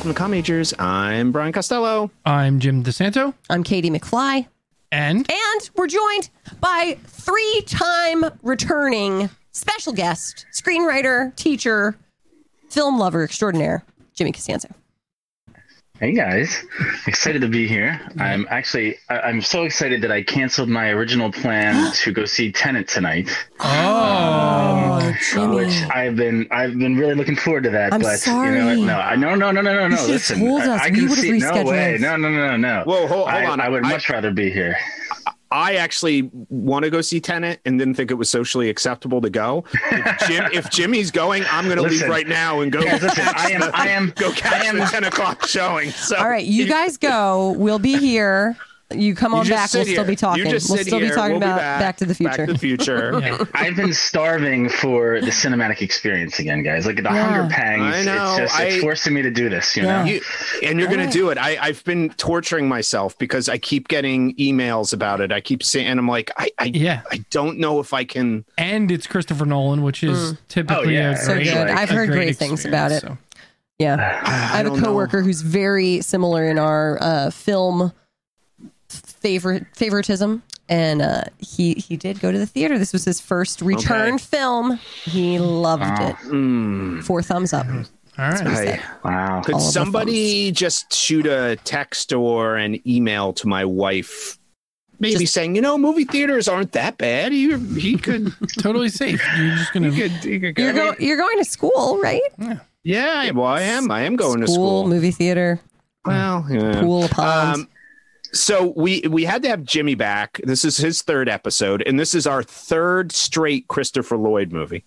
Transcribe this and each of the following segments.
welcome to Com Majors. I'm Brian Costello. I'm Jim DeSanto. I'm Katie McFly. And? And we're joined by three time returning special guest, screenwriter, teacher, film lover extraordinaire, Jimmy Costanzo. Hey guys, excited to be here. I'm actually I- I'm so excited that I canceled my original plan to go see Tenet tonight. Oh, um, Jimmy. Which I've been I've been really looking forward to that. I'm but you know sorry. what? No, I no no no no no no. Should've Listen, told I, us. I We can would've see no way. No no no no. Whoa, hold, hold I, on. I would I- much rather be here. I actually want to go see Tenet and didn't think it was socially acceptable to go. If, Jim, if Jimmy's going, I'm going to leave right now and go. Guys, listen, I am the- I am go catch I am the 10 o'clock showing. So All right, you guys go. We'll be here. You come on just back. We'll still be talking. You just We'll sit still be talking We'll about Back to the Future. Back to the Future. Yeah. I've been starving for the cinematic experience again, guys. Like the Yeah. hunger pangs. I know, It's just it's I- forcing me to do this. You Yeah. know. You, and you're going to do it. I, I've been torturing myself because I keep getting emails about it. I keep saying, and I'm like, I, I, Yeah. I don't know if I can. And it's Christopher Nolan, which is typically Oh, yeah. a So great, good. I've a heard great great things about it. so. Yeah. I have a don't know. coworker who's very similar in our uh, film favorite favoritism, and uh, he he did go to the theater. This was his first return Okay. film. He loved Wow. it. Mm, Four thumbs up. All right. I, Wow. could All somebody just shoot a text or an email to my wife? Maybe Just- saying, you know, movie theaters aren't that bad. He, he could, totally safe. You're just going he to. could, he could go. You're going. You're going to school, right? yeah, well, I am. I am going to school, school. movie theater, Well, yeah. pool, pond. Um, so we we had to have Jimmy back. This is his third episode, and this is our third straight Christopher Lloyd movie.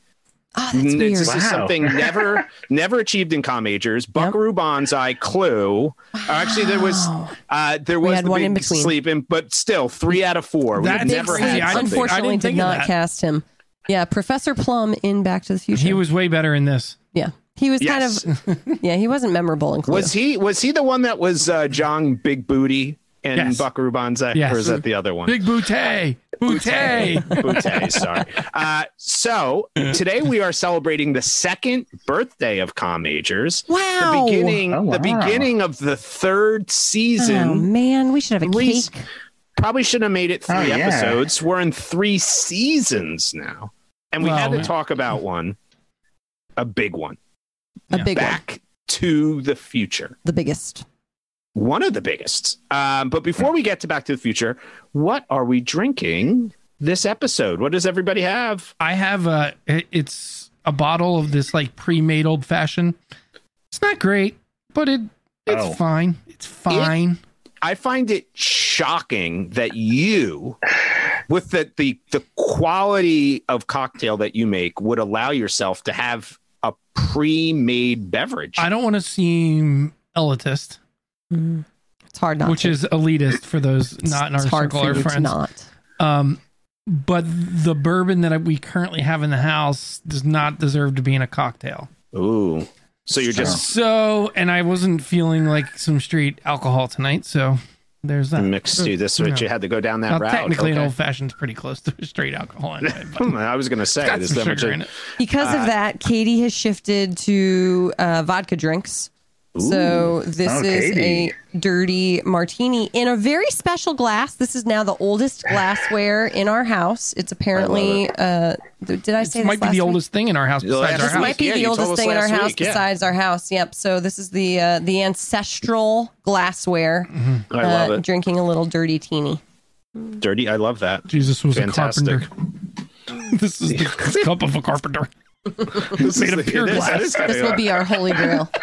oh, that's weird. This is something never never achieved in Com Majors. Buckaroo Banzai, Clue. Uh, Actually, there was uh, there was the one big in between. sleeping, but still three out of four. We've never had I didn't something. I unfortunately didn't think of not cast him. Yeah, Professor Plum in Back to the Future. He was way better in this. yeah, he was Yes. kind of. Yeah, he wasn't memorable in Clue. Was he was he the one that was uh, John Big Booty and Yes. Buckaroo Banzai, Yes. or is that the other one? Big Boutte. Boutte. Boutte, sorry. Uh, so today we are celebrating the second birthday of Com Majors. Wow. The beginning, Oh, wow. the beginning of the third Oh season. man, we should have a Three- cake. Probably should have made it three Oh, yeah. episodes. We're in three seasons now, and we had to Well, talk about one, a big one. A Yeah. big one, Back to the Future. the biggest. One of the biggest. Um, but before we get to Back to the Future, what are we drinking this episode? What does everybody have? I have a. It's a bottle of this like pre-made old fashioned. It's not great, but it it's Oh. fine. It's fine. I find it shocking that you, with the, the the quality of cocktail that you make, would allow yourself to have a pre-made beverage. I don't want to seem elitist, Mm. It's hard not. which to. is elitist for those not in our it's hard circle for or friends. not. Um, but the bourbon that we currently have in the house does not deserve to be in a cocktail. Ooh, so you're just So, and I wasn't feeling like some straight alcohol tonight, so there's that. mixed. You this, what you had to go down that Now, route. technically, an old fashioned's pretty close to straight alcohol anyway. But I was going to say, it's got there's some that much sugar in it. Because Uh, of that, Katie has shifted to uh, vodka drinks. So this is Katie. a dirty martini in a very special glass. This is now the oldest glassware in our house. It's apparently. Uh, th- did I say this might be the week? oldest thing in our house besides last our This house. might be Yeah, the oldest thing in our house week, yeah. besides our house. Yep. So this is the uh, the ancestral glassware. I love uh, it. Drinking a little dirty teeny. Dirty. I love that. Jesus was Fantastic. a carpenter. this is the cup of a carpenter. This Made of pure glass. it is kinda- This will be our holy grail.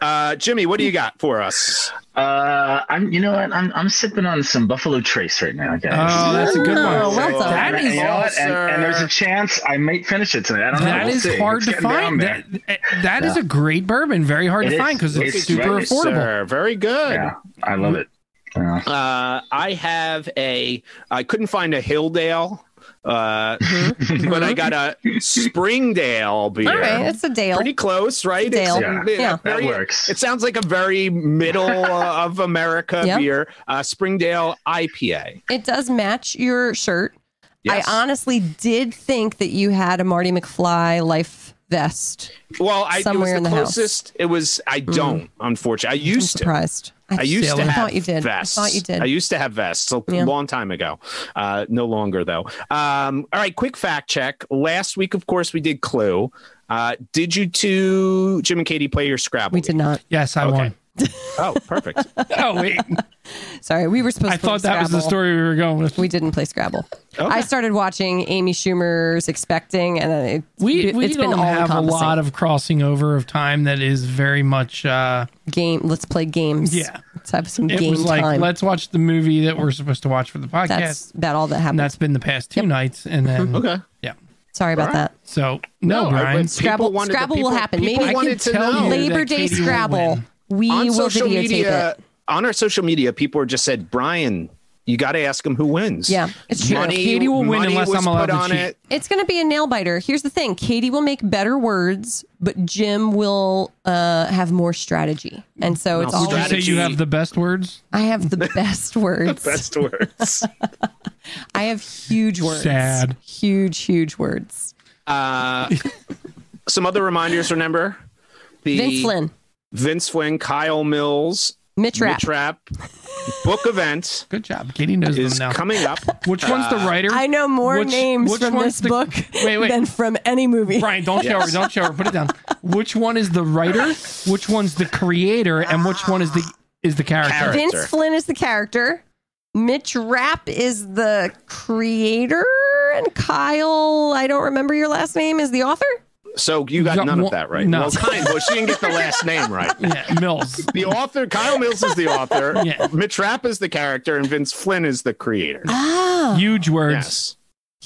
Uh, Jimmy, what do you got for us? Uh, I'm. You know what? I'm. I'm sipping on some Buffalo Trace right now, guys. Oh, that's a good Oh, one. well done. that And is you know what? And, and there's a chance I might finish it tonight. I don't know. We'll is hard It's to find. there. That, that is a great bourbon. Very hard It to is. find because it's, It's super right, affordable. Sir, very good. Yeah, I love it. Yeah. Uh, I have a. I couldn't find a Hilldale, uh, but I got a Springdale beer. All right, it's a Dale. Pretty close, right? Dale. Yeah, Yeah. very- that works. It sounds like a very middle uh, of America Yep. beer. Uh, Springdale IPA. It does match your shirt. Yes. I honestly did think that you had a Marty McFly life vest. Well, I it was Somewhere the in the house. It was. I don't. Unfortunately, I I'm used to. surprised. I used Sailor. to I have thought you did. I thought you did. I used to have vests a Yeah. long time ago. Uh, no longer though. Um, all right, quick fact check. Last week, of course, we did Clue. Uh, did you two, Jim and Katie, play your Scrabble? We did game? not. Yes, I Okay. won. Oh, perfect. Oh wait, Sorry, we were supposed I to play thought that was the Scrabble. story we were going with. We didn't play Scrabble. Okay. I started watching Amy Schumer's Expecting, and it, We we it's been don't all have a lot of crossing over of time that is very much. uh game. Let's play games. Yeah. let's have some It game was like time. let's watch the movie that we're supposed to watch for the podcast. That's about all that and happened. that's been the past two nights, and then okay. yeah. Sorry about all that. So no, I- Brian. people Scrabble- wanted to- Scrabble will happen. Maybe I wanted can tell you Labor Day Katie will Scrabble. Win. We on will social videotape media. it. On our social media, people just said, "Brian, you got to ask him who wins." Yeah, it's true. Money, Katie will win unless I'm allowed put to cheat. it. It's going to be a nail biter. Here's the thing: Katie will make better words, but Jim will uh, have more strategy. And so it's Well, all. Would you say you have the best words? I have the best words. Best words. I have huge words. Sad. Huge, huge words. Uh, some other reminders. Remember the Vince Flynn, Vince Flynn, Kyle Mills, Mitch Rapp. Mitch Rapp book event Good job. Katie knows them is now. coming up. Which one's the uh, writer? I know more Which- names which from this the- book Wait, wait. than from any movie. Brian, don't show her. Don't show her. Put it down. Which one is the writer? Which one's the creator? And which one is the is the character? Character. Vince Flynn is the character. Mitch Rapp is the creator, and Kyle, I don't remember your last name, is the author. So you got got none one- of that right. no. Well, kind. Well, she didn't get the last name right. Yeah, Mills. The author, Kyle Mills, is the author. Yeah. Mitch Rapp is the character, and Vince Flynn is the creator. Ah, Huge words.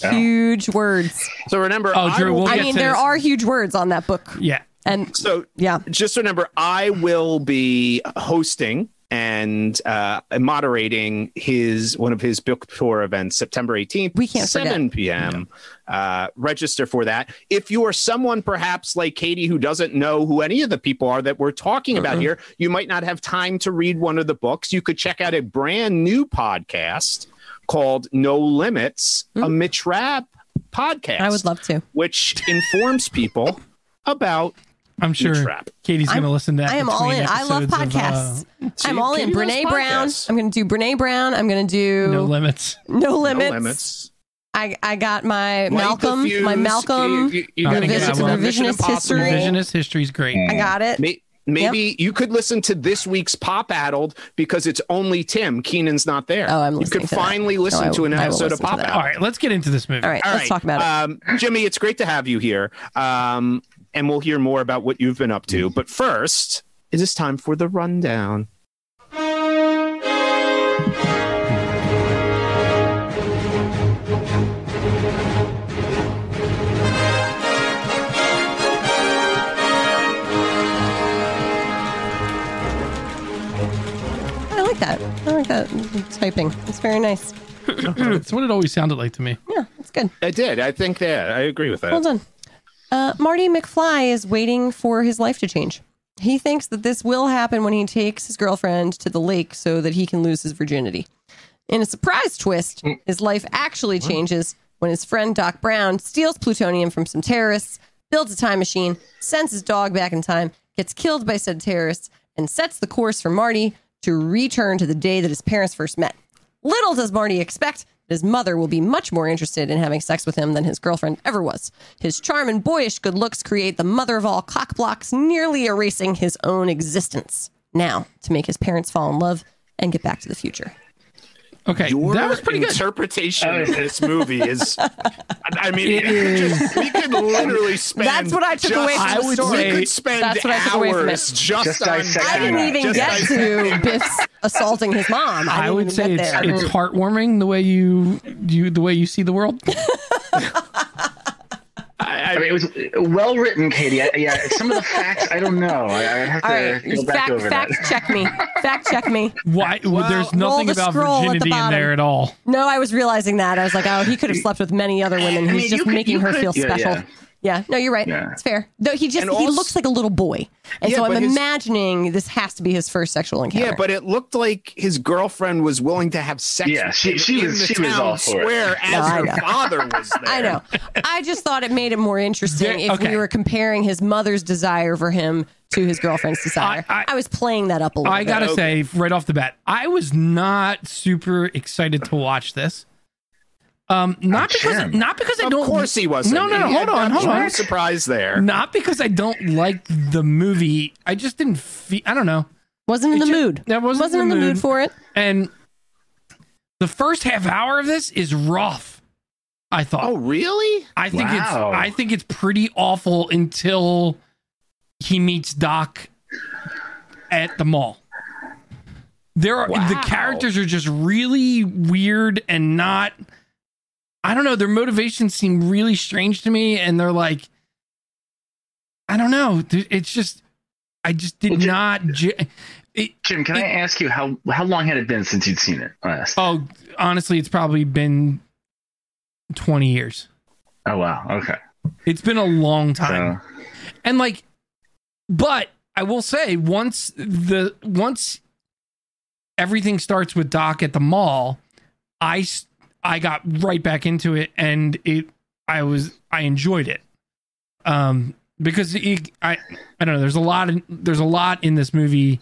Yes. huge words. So remember, Oh, I Drew, will- we'll I mean, there this. are huge words on that book, Yeah. and so yeah, just remember, I will be hosting and uh, moderating his one of his book tour events September 18th, We can't 7 p.m. Uh, register for that. If you are someone perhaps like Katie who doesn't know who any of the people are that we're talking about here, you might not have time to read one of the books. You could check out a brand new podcast called No Limits, a Mitch Rapp podcast. Hmm. I would love to. which informs people about I'm sure Mitch Rapp. Katie's going to listen to that. I am all in. I love episodes of, uh, podcasts. See, I'm all in. Katie loves Brene Brown. I'm going to do Brene Brown. I'm going to do no Limits. no, limits. limits. No limits. I I got my Light Malcolm. the My. Malcolm. You, you, you Okay, gotta get yeah, into well, the Mission revisionist history. Revisionist history is great. I got it. May- Maybe you could listen to this week's Pop Addled because it's only Tim. Keenan's not there. Oh, I'm listening. You could to that. finally listen No, to an I will episode of Pop that. Addled. right, let's get into this movie. All right, All let's right. talk about it. Um, Jimmy, it's great to have you here. Um, and we'll hear more about what you've been up to. Mm-hmm. But first, it is time for the rundown. I like that. I like that typing. It's very nice. it's what it always sounded like to me. Yeah, it's good. I did. I think that I agree with that. Well done. Uh, Marty McFly is waiting for his life to change. He thinks that this will happen when he takes his girlfriend to the lake so that he can lose his virginity. In a surprise twist, his life actually changes when his friend Doc Brown steals plutonium from some terrorists, builds a time machine, sends his dog back in time, gets killed by said terrorists, and sets the course for Marty to return to the day that his parents first met. Little does Marty expect his mother will be much more interested in having sex with him than his girlfriend ever was. His charm and boyish good looks create the mother of all cockblocks, nearly erasing his own existence. Now, to make his parents fall in love and get back to the future. Okay, Your that was pretty good. interpretation oh, of this movie is. I mean, It we could just- we could literally spend. That's what I took away from I the story. say- We could spend That's what I took away from it. just, Just on. dissecting I didn't that. even Just get to Biff's assaulting his mom. I, I didn't would even say get it's there. it's heartwarming the way you you the way you see the world. I, I mean, it was well written, Katie. I, yeah, some of the facts I don't know. I, I have to All right, go back fact, over fact that. check me. Fact check me. Why? there's nothing the about scroll at the virginity in bottom. there at all. No, I was realizing that. I was like, oh, he could have slept with many other women. I He's mean, just you could- making you her could- feel yeah, special. yeah. Yeah, no, you're right. Yeah. It's fair. Though he just And he looks like a little boy, and Yeah, so I'm but his- imagining this has to be his first sexual encounter. Yeah, but it looked like his girlfriend was willing to have sex. Yeah, with she- him she in was- the she was town all for it. as No, I her know. father was there. I know. I just thought it made it more interesting There- if okay. we were comparing his mother's desire for him to his girlfriend's desire. I, I- was playing that up a little I bit. gotta Okay. say right off the bat, I was not super excited to watch this. Um, not Oh, because Jim. not because I Of don't. Of course he wasn't. No, no, no. Hold on, hold on. giant Surprise there. Not because I don't like the movie. I just didn't feel. I don't know. wasn't in It the ju- mood. That wasn't in in the the mood mood. for it. And the first half hour of this is rough. I thought. Oh, really? I think Wow. it's. I think it's pretty awful until he meets Doc at the mall. There are the characters are just really weird and not. I don't know. Their motivations seem really strange to me, and they're like, I don't know. It's just, I just did Well, Jim- not. It, Jim, can I ask you how how long had it been since you'd seen it last? oh, honestly, it's probably been twenty years. Oh wow, okay. It's been a long time. So and like but i will say once the once everything starts with doc at the mall i i got right back into it and it i was i enjoyed it um because it, i i don't know there's a lot of, there's a lot in this movie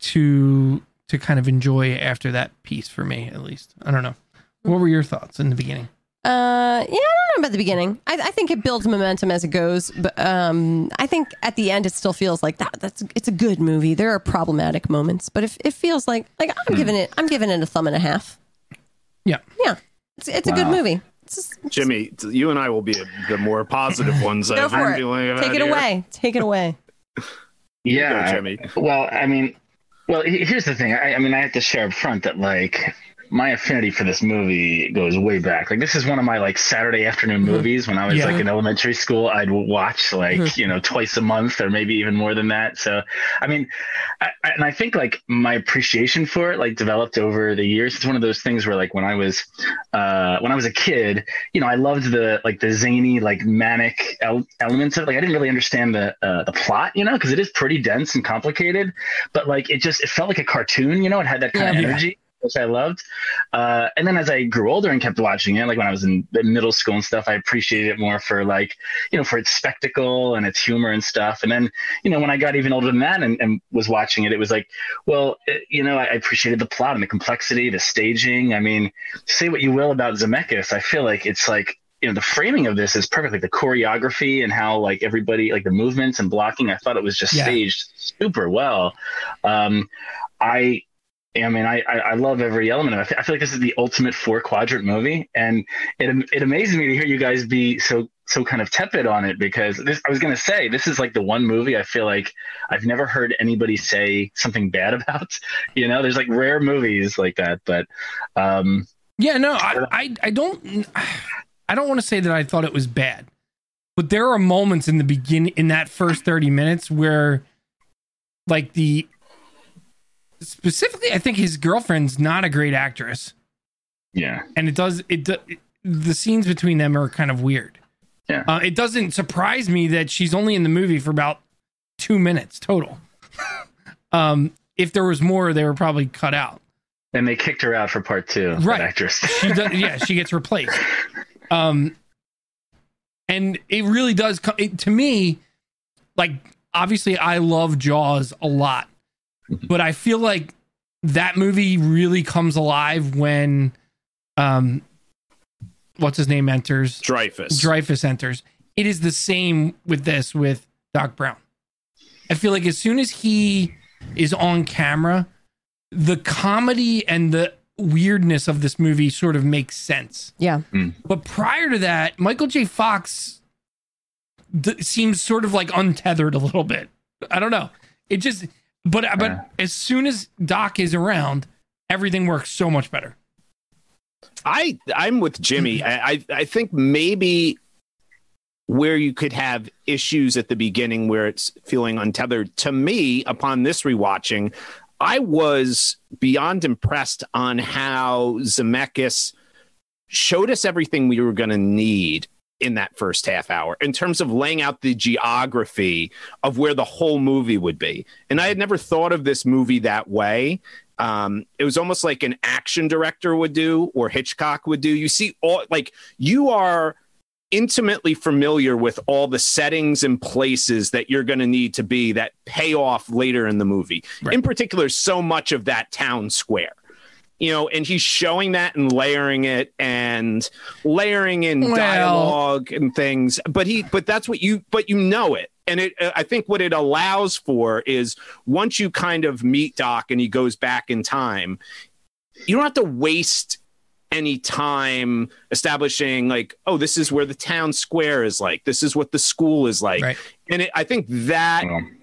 to to kind of enjoy after that piece for me at least i don't know what were your thoughts in the beginning Uh, yeah, I don't know about the beginning. I, I think it builds momentum as it goes, but um, I think at the end it still feels like that. That's it's a good movie. There are problematic moments, but if it feels like like I'm giving it, I'm giving it a thumb and a half. Yeah Yeah, it's it's a good movie. It's just, Jimmy, you and I will be the more positive ones. go for it. Take it here. away. Take it away. yeah, Go, Jimmy. Well, I mean, well, here's the thing. I, I mean, I have to share up front that like my affinity for this movie goes way back. Like this is one of my like Saturday afternoon movies when I was Yeah. like in elementary school. I'd watch like you know twice a month or maybe even more than that. So, I mean, I, I- and I think like my appreciation for it like developed over the years. It's one of those things where like when I was uh, when I was a kid, you know, I loved the like the zany like manic el- elements of it. Like I didn't really understand the uh, the plot, you know, because it is pretty dense and complicated. But like it just it felt like a cartoon, you know. It had that kind Yeah. of energy. Which I loved, uh, and then as I grew older and kept watching it, like when I was in middle school and stuff, I appreciated it more for like, you know, for its spectacle and its humor and stuff. And then, you know, when I got even older than that and, and was watching it, it was like, well, it, you know, I, I appreciated the plot and the complexity, the staging. I mean, say what you will about Zemeckis, I feel like it's like you know the framing of this is perfect, like the choreography and how like everybody like the movements and blocking. I thought it was just Yeah. staged super well. Um, I. I mean, I, I, I love every element of it. I feel- like this is the ultimate four quadrant movie, and it it amazes me to hear you guys be so so kind of tepid on it because this I was gonna say this is like the one movie I feel like I've never heard anybody say something bad about. You know, there's like rare movies like that, but um, Yeah, no, I, I, I don't, I don't want to say that I thought it was bad, but there are moments in the beginning, in that first thirty minutes, where, like the, specifically, I think his girlfriend's not a great actress, yeah. and it does it, do- the scenes between them are kind of weird. Yeah. uh, it doesn't surprise me that she's only in the movie for about two minutes total. um, if there was more, they were probably cut out. And they kicked her out for part two. Right. Actress. she does yeah she gets replaced um and it really does come it, to me like obviously i love jaws a lot but i feel like that movie really comes alive when um what's his name enters Dreyfuss. dreyfuss enters it is the same with this with doc brown i feel like as soon as he is on camera the comedy and the weirdness of this movie sort of makes sense. Yeah. But prior to that, Michael J. Fox d- seems sort of like untethered a little bit. I don't know. It just, but uh, but Yeah. as soon as Doc is around, everything works so much better. I I'm with Jimmy. Mm-hmm. I, I I think maybe where you could have issues at the beginning where it's feeling untethered. To me, upon this rewatching, I was beyond impressed on how Zemeckis showed us everything we were going to need in that first half hour in terms of laying out the geography of where the whole movie would be. And I had never thought of this movie that way. Um, it was almost like an action director would do or Hitchcock would do. You see, all like you are intimately familiar with all the settings and places that you're going to need to be that pay off later in the movie. Right. In particular, so much of that town square you know, and he's showing that and layering it and layering in Well- dialogue and things. But he, but that's what you, but you know it. And it, uh, I think what it allows for is once you kind of meet Doc and he goes back in time, you don't have to waste any time establishing like, oh, this is where the town square is like, this is what the school is like. Right. And it, I think that Um,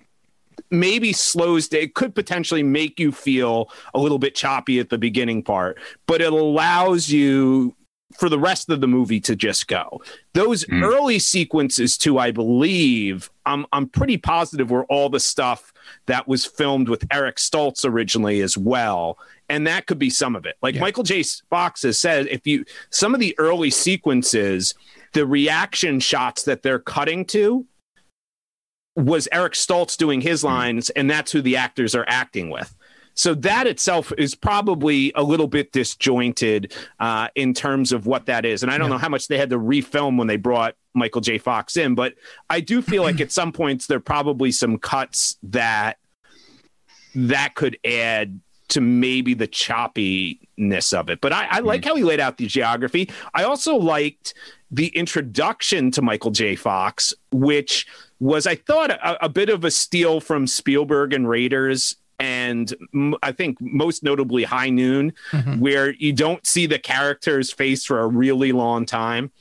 maybe slows down. It could potentially make you feel a little bit choppy at the beginning part, but it allows you for the rest of the movie to just go. Those Mm. early sequences, too, I believe, I'm I'm pretty positive were all the stuff that was filmed with Eric Stoltz originally as well. And that could be some of it. Like Yeah. Michael J. Fox has said, if you some of the early sequences, the reaction shots that they're cutting to was Eric Stoltz doing his lines, and that's who the actors are acting with. So that itself is probably a little bit disjointed uh, in terms of what that is. And I don't Yeah. know how much they had to refilm when they brought Michael J. Fox in, but I do feel like at some points there are probably some cuts that that could add to maybe the choppiness of it. But I, I like how he laid out the geography. I also liked the introduction to Michael J. Fox, which was, I thought, a, a bit of a steal from Spielberg and Raiders. And I think most notably High Noon, Mhm. where you don't see the character's face for a really long time.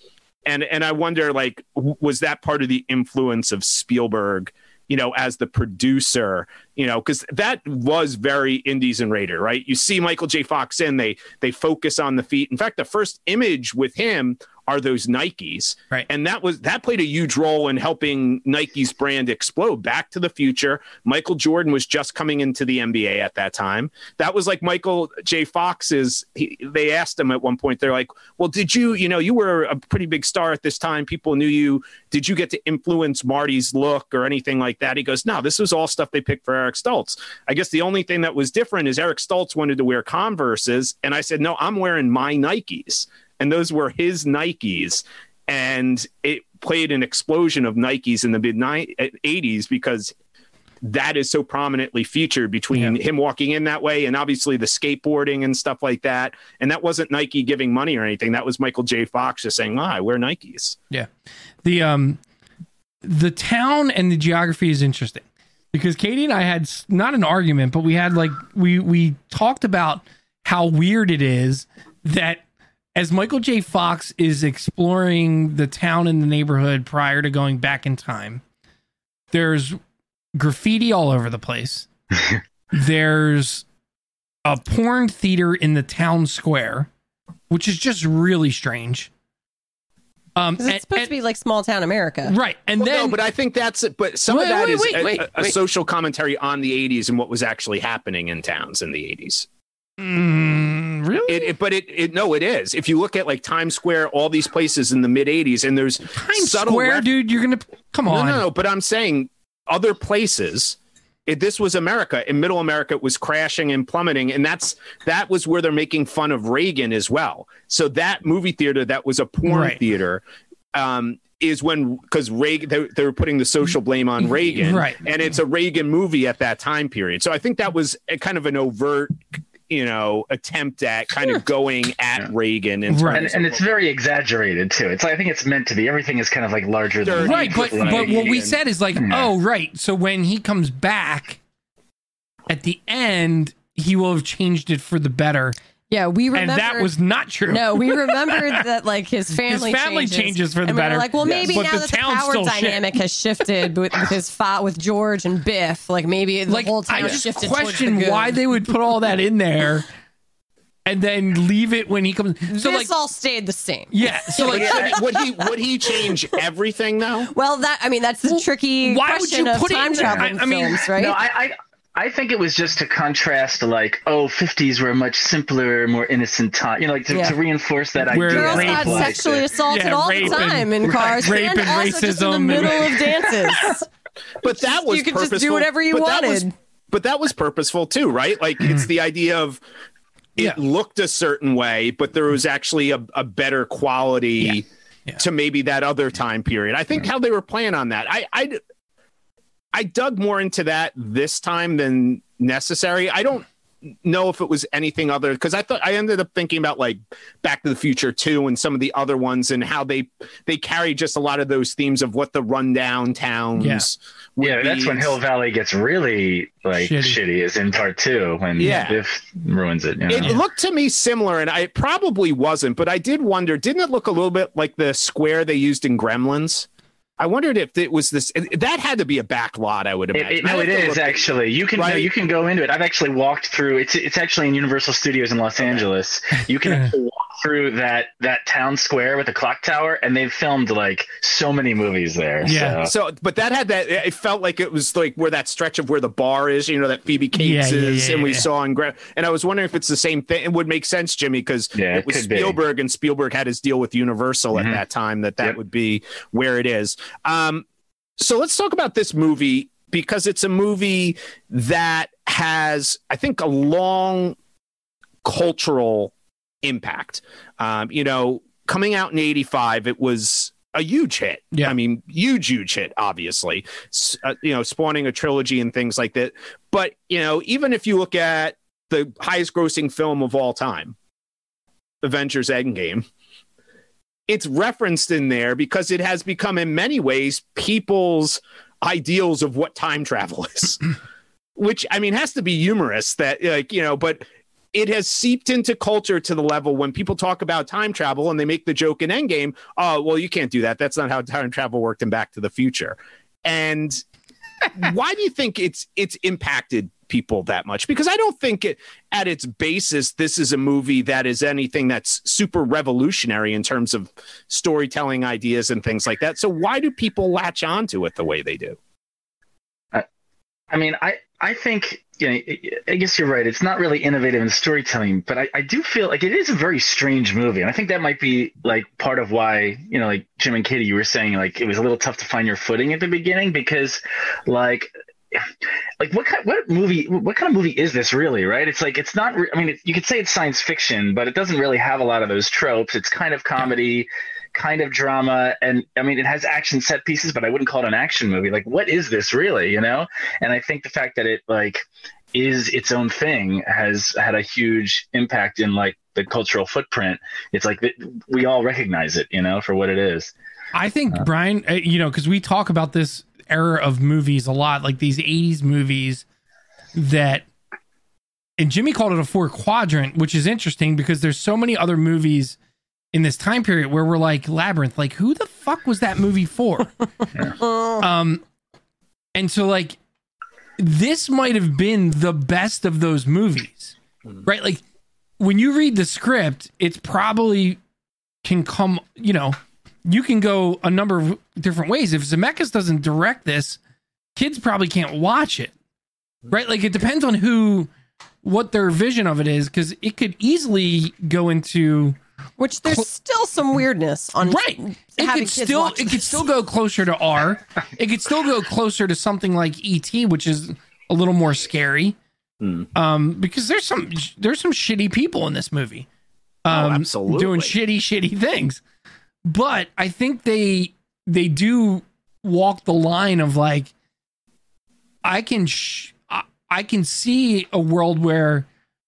And and I wonder, like, was that part of the influence of Spielberg, you know, as the producer, you know, because that was very Indies and Raider, right? You see Michael J. Fox in, they they focus on the feet. In fact, the first image with him are those Nikes. Right. And that was that played a huge role in helping Nike's brand explode. Back to the future. Michael Jordan was just coming into the NBA at that time. That was like Michael J. Fox's. He, they asked him at one point, they're like, Well, did you, you know, you were a pretty big star at this time. People knew you. Did you get to influence Marty's look or anything like that? He goes, No, this was all stuff they picked for Eric Stoltz. I guess the only thing that was different is Eric Stoltz wanted to wear Converses. And I said, No, I'm wearing my Nikes and those were his Nikes. And it played an explosion of Nikes in the mid 80s because that is so prominently featured between Yeah. him walking in that way and obviously the skateboarding and stuff like that. And that wasn't Nike giving money or anything. That was Michael J. Fox just saying, oh, I wear Nikes. Yeah, the um the town and the geography is interesting because Katie and I had not an argument, but we had like we we talked about how weird it is that as Michael J. Fox is exploring the town and the neighborhood prior to going back in time, there's graffiti all over the place. there's a porn theater in the town square, which is just really strange. Um, 'Cause it's and- supposed and- to be like small town America. Right. And Well, then no, but I think that's it. But some Wait, of that wait, is wait, a, wait, a- a wait. social commentary on the 80s and what was actually happening in towns in the 80s. Mm, really? It, it, but it, it, no, it is. If you look at like Times Square, all these places in the mid 80s, and there's Times subtle Square, ref- dude, you're gonna come No, on. no, no. But I'm saying other places. It, this was America. In Middle America, it was crashing and plummeting, and that's that was where they're making fun of Reagan as well. So that movie theater that was a porn Right. theater um, is when because Reagan they, they were putting the social blame on Reagan, Right. And it's a Reagan movie at that time period. So I think that was a kind of an overt, you know, attempt at kind of going at Yeah. Reagan and Right. and, and it's very exaggerated too. It's I think it's meant to be. Everything is kind of like larger than right, but life, but what we said is like, Yeah. oh, right. So when he comes back at the end, he will have changed it for the better, Yeah, we remember. and that was not true. no, we remembered that like his family his family changes, changes for the and we were better. like, well, maybe But now the that the power still shit. dynamic has shifted with, with his fa- with George and Biff, like maybe the like whole town I just shifted towards question the why they would put all that in there and then leave it when he comes. So this like, all stayed the same. yeah. So like, But would he would he change everything though? Well, that I mean, that's the Well, tricky why would you of put it time in there? traveling I- I mean, films, right? No, I, I I think it was just to contrast, like, oh, 50s were a much simpler, more innocent time. You know, like to, Yeah. to reinforce that Where idea. Girls rape got was- sexually assaulted Yeah, all rape the and- time in right, cars rape and, and also just in the racism and- middle of dances. but that was you could just do purposeful, whatever you but that was- but that was purposeful too, right? Like it's the idea of it Yeah. looked a certain way, but there was actually a, a better quality Yeah. Yeah. to maybe that other time period. I think how they were playing on that. I I I dug more into that this time than necessary. I don't know if it was anything other because I thought I ended up thinking about like Back to the Future 2 and some of the other ones and how they they carry just a lot of those themes of what the rundown towns Yeah. would Yeah, that's when Hill Valley gets really like Shitty. shitty, is in part two when Yeah. Biff ruins it. You know? It looked to me similar, and I it probably wasn't, but I did wonder. Didn't it look a little bit like the square they used in Gremlins? I wondered if it was this. That had to be a back lot. I would imagine. it, no, it had to is actually. You can no, you can go into it. I've actually walked through. It's it's actually in Universal Studios in Los Angeles. You can walk through that that town square with the clock tower, and they've filmed like so many movies there. Yeah. so. So, but that had that. It felt like it was like where that stretch of where the bar is. You know that Phoebe Cates Yeah, yeah, is, yeah, and we yeah. saw in Grem. And I was wondering if it's the same thing. It would make sense, Jimmy, because Yeah, it it was be. Spielberg, and Spielberg had his deal with Universal Mhm. at that time. That that Yep. would be where it is. Um, so let's talk about this movie because it's a movie that has, I think, a long cultural impact. Um, you know, coming out in '85, it was a huge hit. Yeah. I mean, huge, huge hit. Obviously, uh, you know, spawning a trilogy and things like that. But you know, even if you look at the highest-grossing film of all time, Avengers: Endgame. It's referenced in there because it has become, in many ways, people's ideals of what time travel is. Which I mean has to be humorous that like you know, but it has seeped into culture to the level when people talk about time travel and they make the joke in Endgame, oh well, you can't do that. That's not how time travel worked in Back to the Future. And why do you think it's it's impacted people that much? Because I don't think it, at its basis this is a movie that is anything that's super revolutionary in terms of storytelling ideas and things like that. So why do people latch onto it the way they do? I mean, I I think you know, I guess you're right. It's not really innovative in storytelling, but I, I do feel like it is a very strange movie, and I think that might be like part of why you know, like Jim and Katie, you were saying like it was a little tough to find your footing at the beginning because like. Like what kind what movie what kind of movie is this really right it's like it's not I mean it, you could say it's science fiction but it doesn't really have a lot of those tropes it's kind of comedy kind of drama and I mean it has action set pieces but I wouldn't call it an action movie. Like what is this really you know? And I think the fact that it like is its own thing has had a huge impact in like the cultural footprint. It's like we all recognize it you know for what it is. I think Brian, uh, you know, because we talk about this era of movies a lot, like these '80s movies that, and Jimmy called it a four quadrant, which is interesting because there's so many other movies in this time period where we're like Labyrinth, like who the fuck was that movie for? um, and so like this might have been the best of those movies, right? Like when you read the script, it's probably can come, you know, you can go a number of different ways. If Zemeckis doesn't direct this, kids probably can't watch it, right? Like it depends on who, what their vision of it is, because it could easily go into Which there's still some weirdness on right. It could kids still watch it could still go closer to R. It could still go closer to something like ET, which is a little more scary. Hmm. Um, because there's some there's some shitty people in this movie. Oh, Um, absolutely. doing shitty, shitty things. But I think they they do walk the line of like I can sh- I, I can see a world where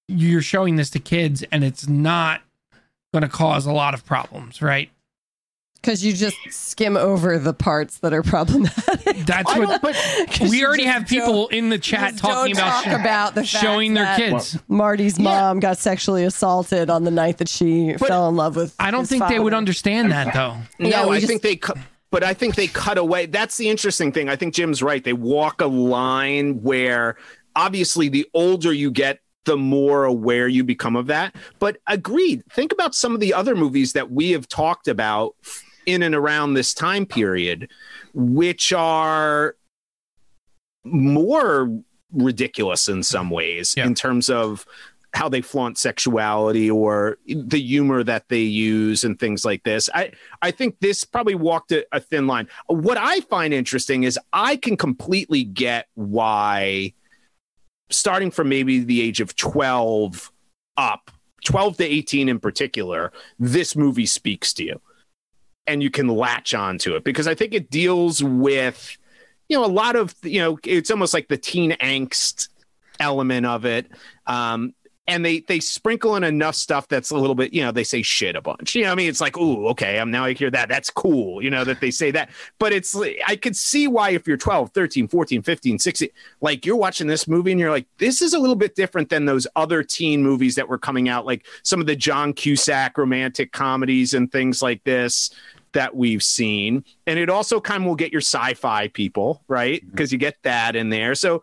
you're showing this to kids and it's not going to cause a lot of problems, right? because you just skim over the parts that are problematic. That's what don't, but 'Cause we already have people in the chat just talking don't about, talk about the showing their that- kids. Marty's Yeah. mom got sexually assaulted on the night that she But fell in love with. I don't his think they would understand that though. No, we I just- think they cut. But I think they cut away. That's the interesting thing. I think Jim's right. They walk a line where obviously the older you get, the more aware you become of that. But agreed. Think about some of the other movies that we have talked about in and around this time period, which are more ridiculous in some ways Yeah. in terms of how they flaunt sexuality or the humor that they use and things like this. I I think this probably walked a, a thin line. What I find interesting is I can completely get why starting from maybe the age of 12 up, 12 to 18 in particular, this movie speaks to you. And you can latch on to it because I think it deals with you know a lot of you know it's almost like the teen angst element of it. Um and they they sprinkle in enough stuff that's a little bit you know they say shit a bunch you know what i mean it's like oh okay i'm now i hear that that's cool you know that they say that but it's i could see why if you're 12 13 14 15 16 like you're watching this movie and you're like this is a little bit different than those other teen movies that were coming out like some of the john cusack romantic comedies and things like this that we've seen. And it also kind of will get your sci-fi people, right? Mm-hmm. Because you get that in there. So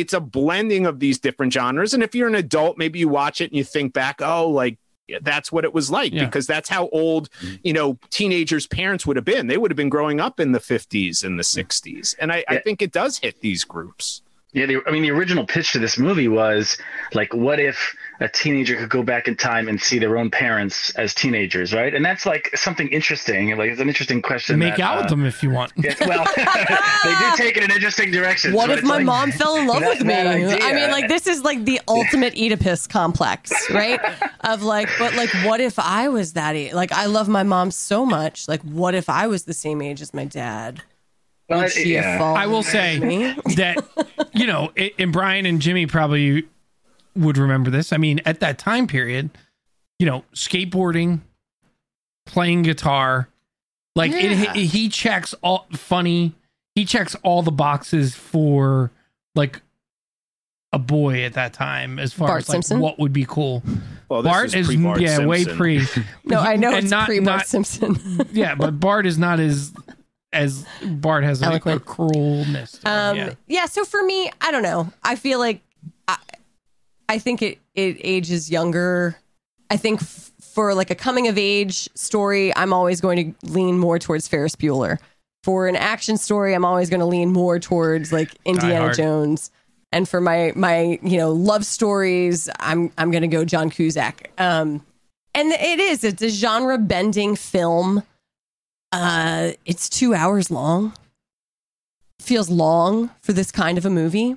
it's a blending of these different genres. And if you're an adult, maybe you watch it and you think back, oh, like that's what it was like Yeah. because that's how old, you know, teenagers' parents would have been. They would have been growing up in the 50s and the 60s. And I, I think it does hit these groups. Yeah, the, I mean, the original pitch to this movie was like, what if a teenager could go back in time and see their own parents as teenagers, right? And that's like something interesting. Like, it's an interesting question. Make that, out uh, with them if you want. yeah, well, they do take it in interesting directions. What if my like- mom fell in love Not with me? I mean, like this is like the ultimate Oedipus complex, right? Of like, but like, what if I was that age? Like, I love my mom so much. Like, what if I was the same age as my dad? Well, Would she yeah. I will say that you know, it, and Brian and Jimmy probably would remember this. I mean, at that time period, you know, skateboarding, playing guitar, like Yeah. it, he checks all funny. He checks all the boxes for like a boy at that time, as far Bart as like Simpson? what would be cool. Well, this Bart is pre-Bart yeah, way pre. No, I know And it's not- pre Bart not- Simpson. yeah, but Bart is not as as Bart has a, a Eloquent. cruelness. To him, Um, yeah. yeah. So for me, I don't know. I feel like I, think it it ages younger. I think f- for like a coming of age story, I'm always going to lean more towards Ferris Bueller. For an action story, I'm always going to lean more towards like Indiana Jones. And for my my you know love stories, I'm I'm going to go John Cusack. Um, and it is it's a genre bending film. Uh, it's two hours long feels long for this kind of a movie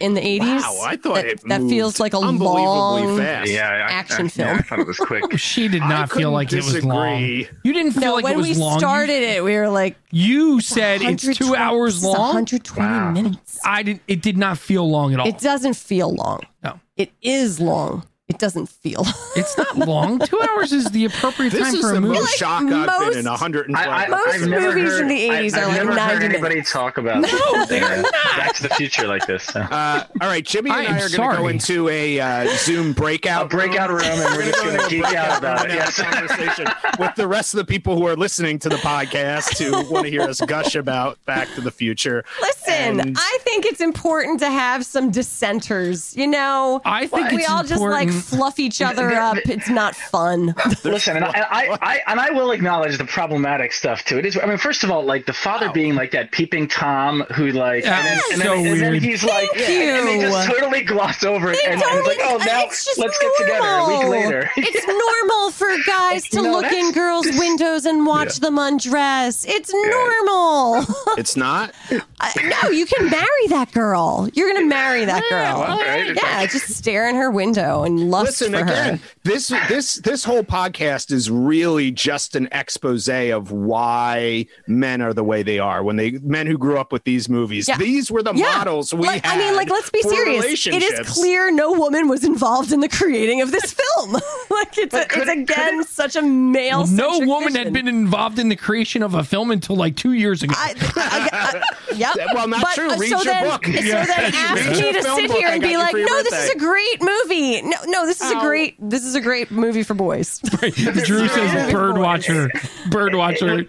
in the 80s. Wow, I thought that, it that feels like a unbelievably long fast. Yeah, I, action I, film. Yeah, I thought it was quick. She did I not feel couldn't like it was long. You didn't feel No, like when it was we long. You- started it, we were like, You said it's two hours long. 120 Wow. minutes. I didn't. It did not feel long at all. It doesn't feel long. No. It is long. It doesn't feel. It's not long. Two hours is the appropriate This time is for a the movie. most shock I've most- been in 112 I, I, Most I've never movies heard, in the 80s I, are I've like never 90 heard anybody minutes. talk about No, they're not. Back to the Future like this. So. Uh, all right, Jimmy and I I, am are going to go sorry. into a uh, Zoom breakout A breakout room, and we're just going to geek break out about and it. Yes. conversation with the rest of the people who are listening to the podcast who want to hear us gush about Back to the Future. Listen, And- I think it's important to have some dissenters. You know, I think we it's all just like important- fluff each other The- up. the- It's not fun. Listen, and I, I, I and I will acknowledge the problematic stuff too. It is. I mean, first of all, like the father being like that peeping tom who like, Yeah, and, then, and, so then, and then weird. he's like, Thank and they just totally gloss over it, and, and it's like, oh, now it's let's get together a week later. It's normal for guys to No, look in girls' windows and watch them undress. It's normal. It's not. I- no, you can marry that girl. You're gonna marry that girl. all right. Yeah, just stare in her window and lust Listen for again. her. This this this whole podcast is really just an expose of why men are the way they are. When they men who grew up with these movies, Yeah. these were the Yeah. models we like, had. I mean, like, let's be serious. It is clear no woman was involved in the creating of this film. like, it's, a, But could it's it- again such a male. no woman had been involved in the creation of a film until like two years ago. I, I, I, yep. Well, not But, true. uh, Read so your then, book. So Yeah. then ask me to sit here and be like, no, this is a great movie. No, no, this is a oh. great, this is a great movie for boys. Drew says bird watcher. Bird watcher.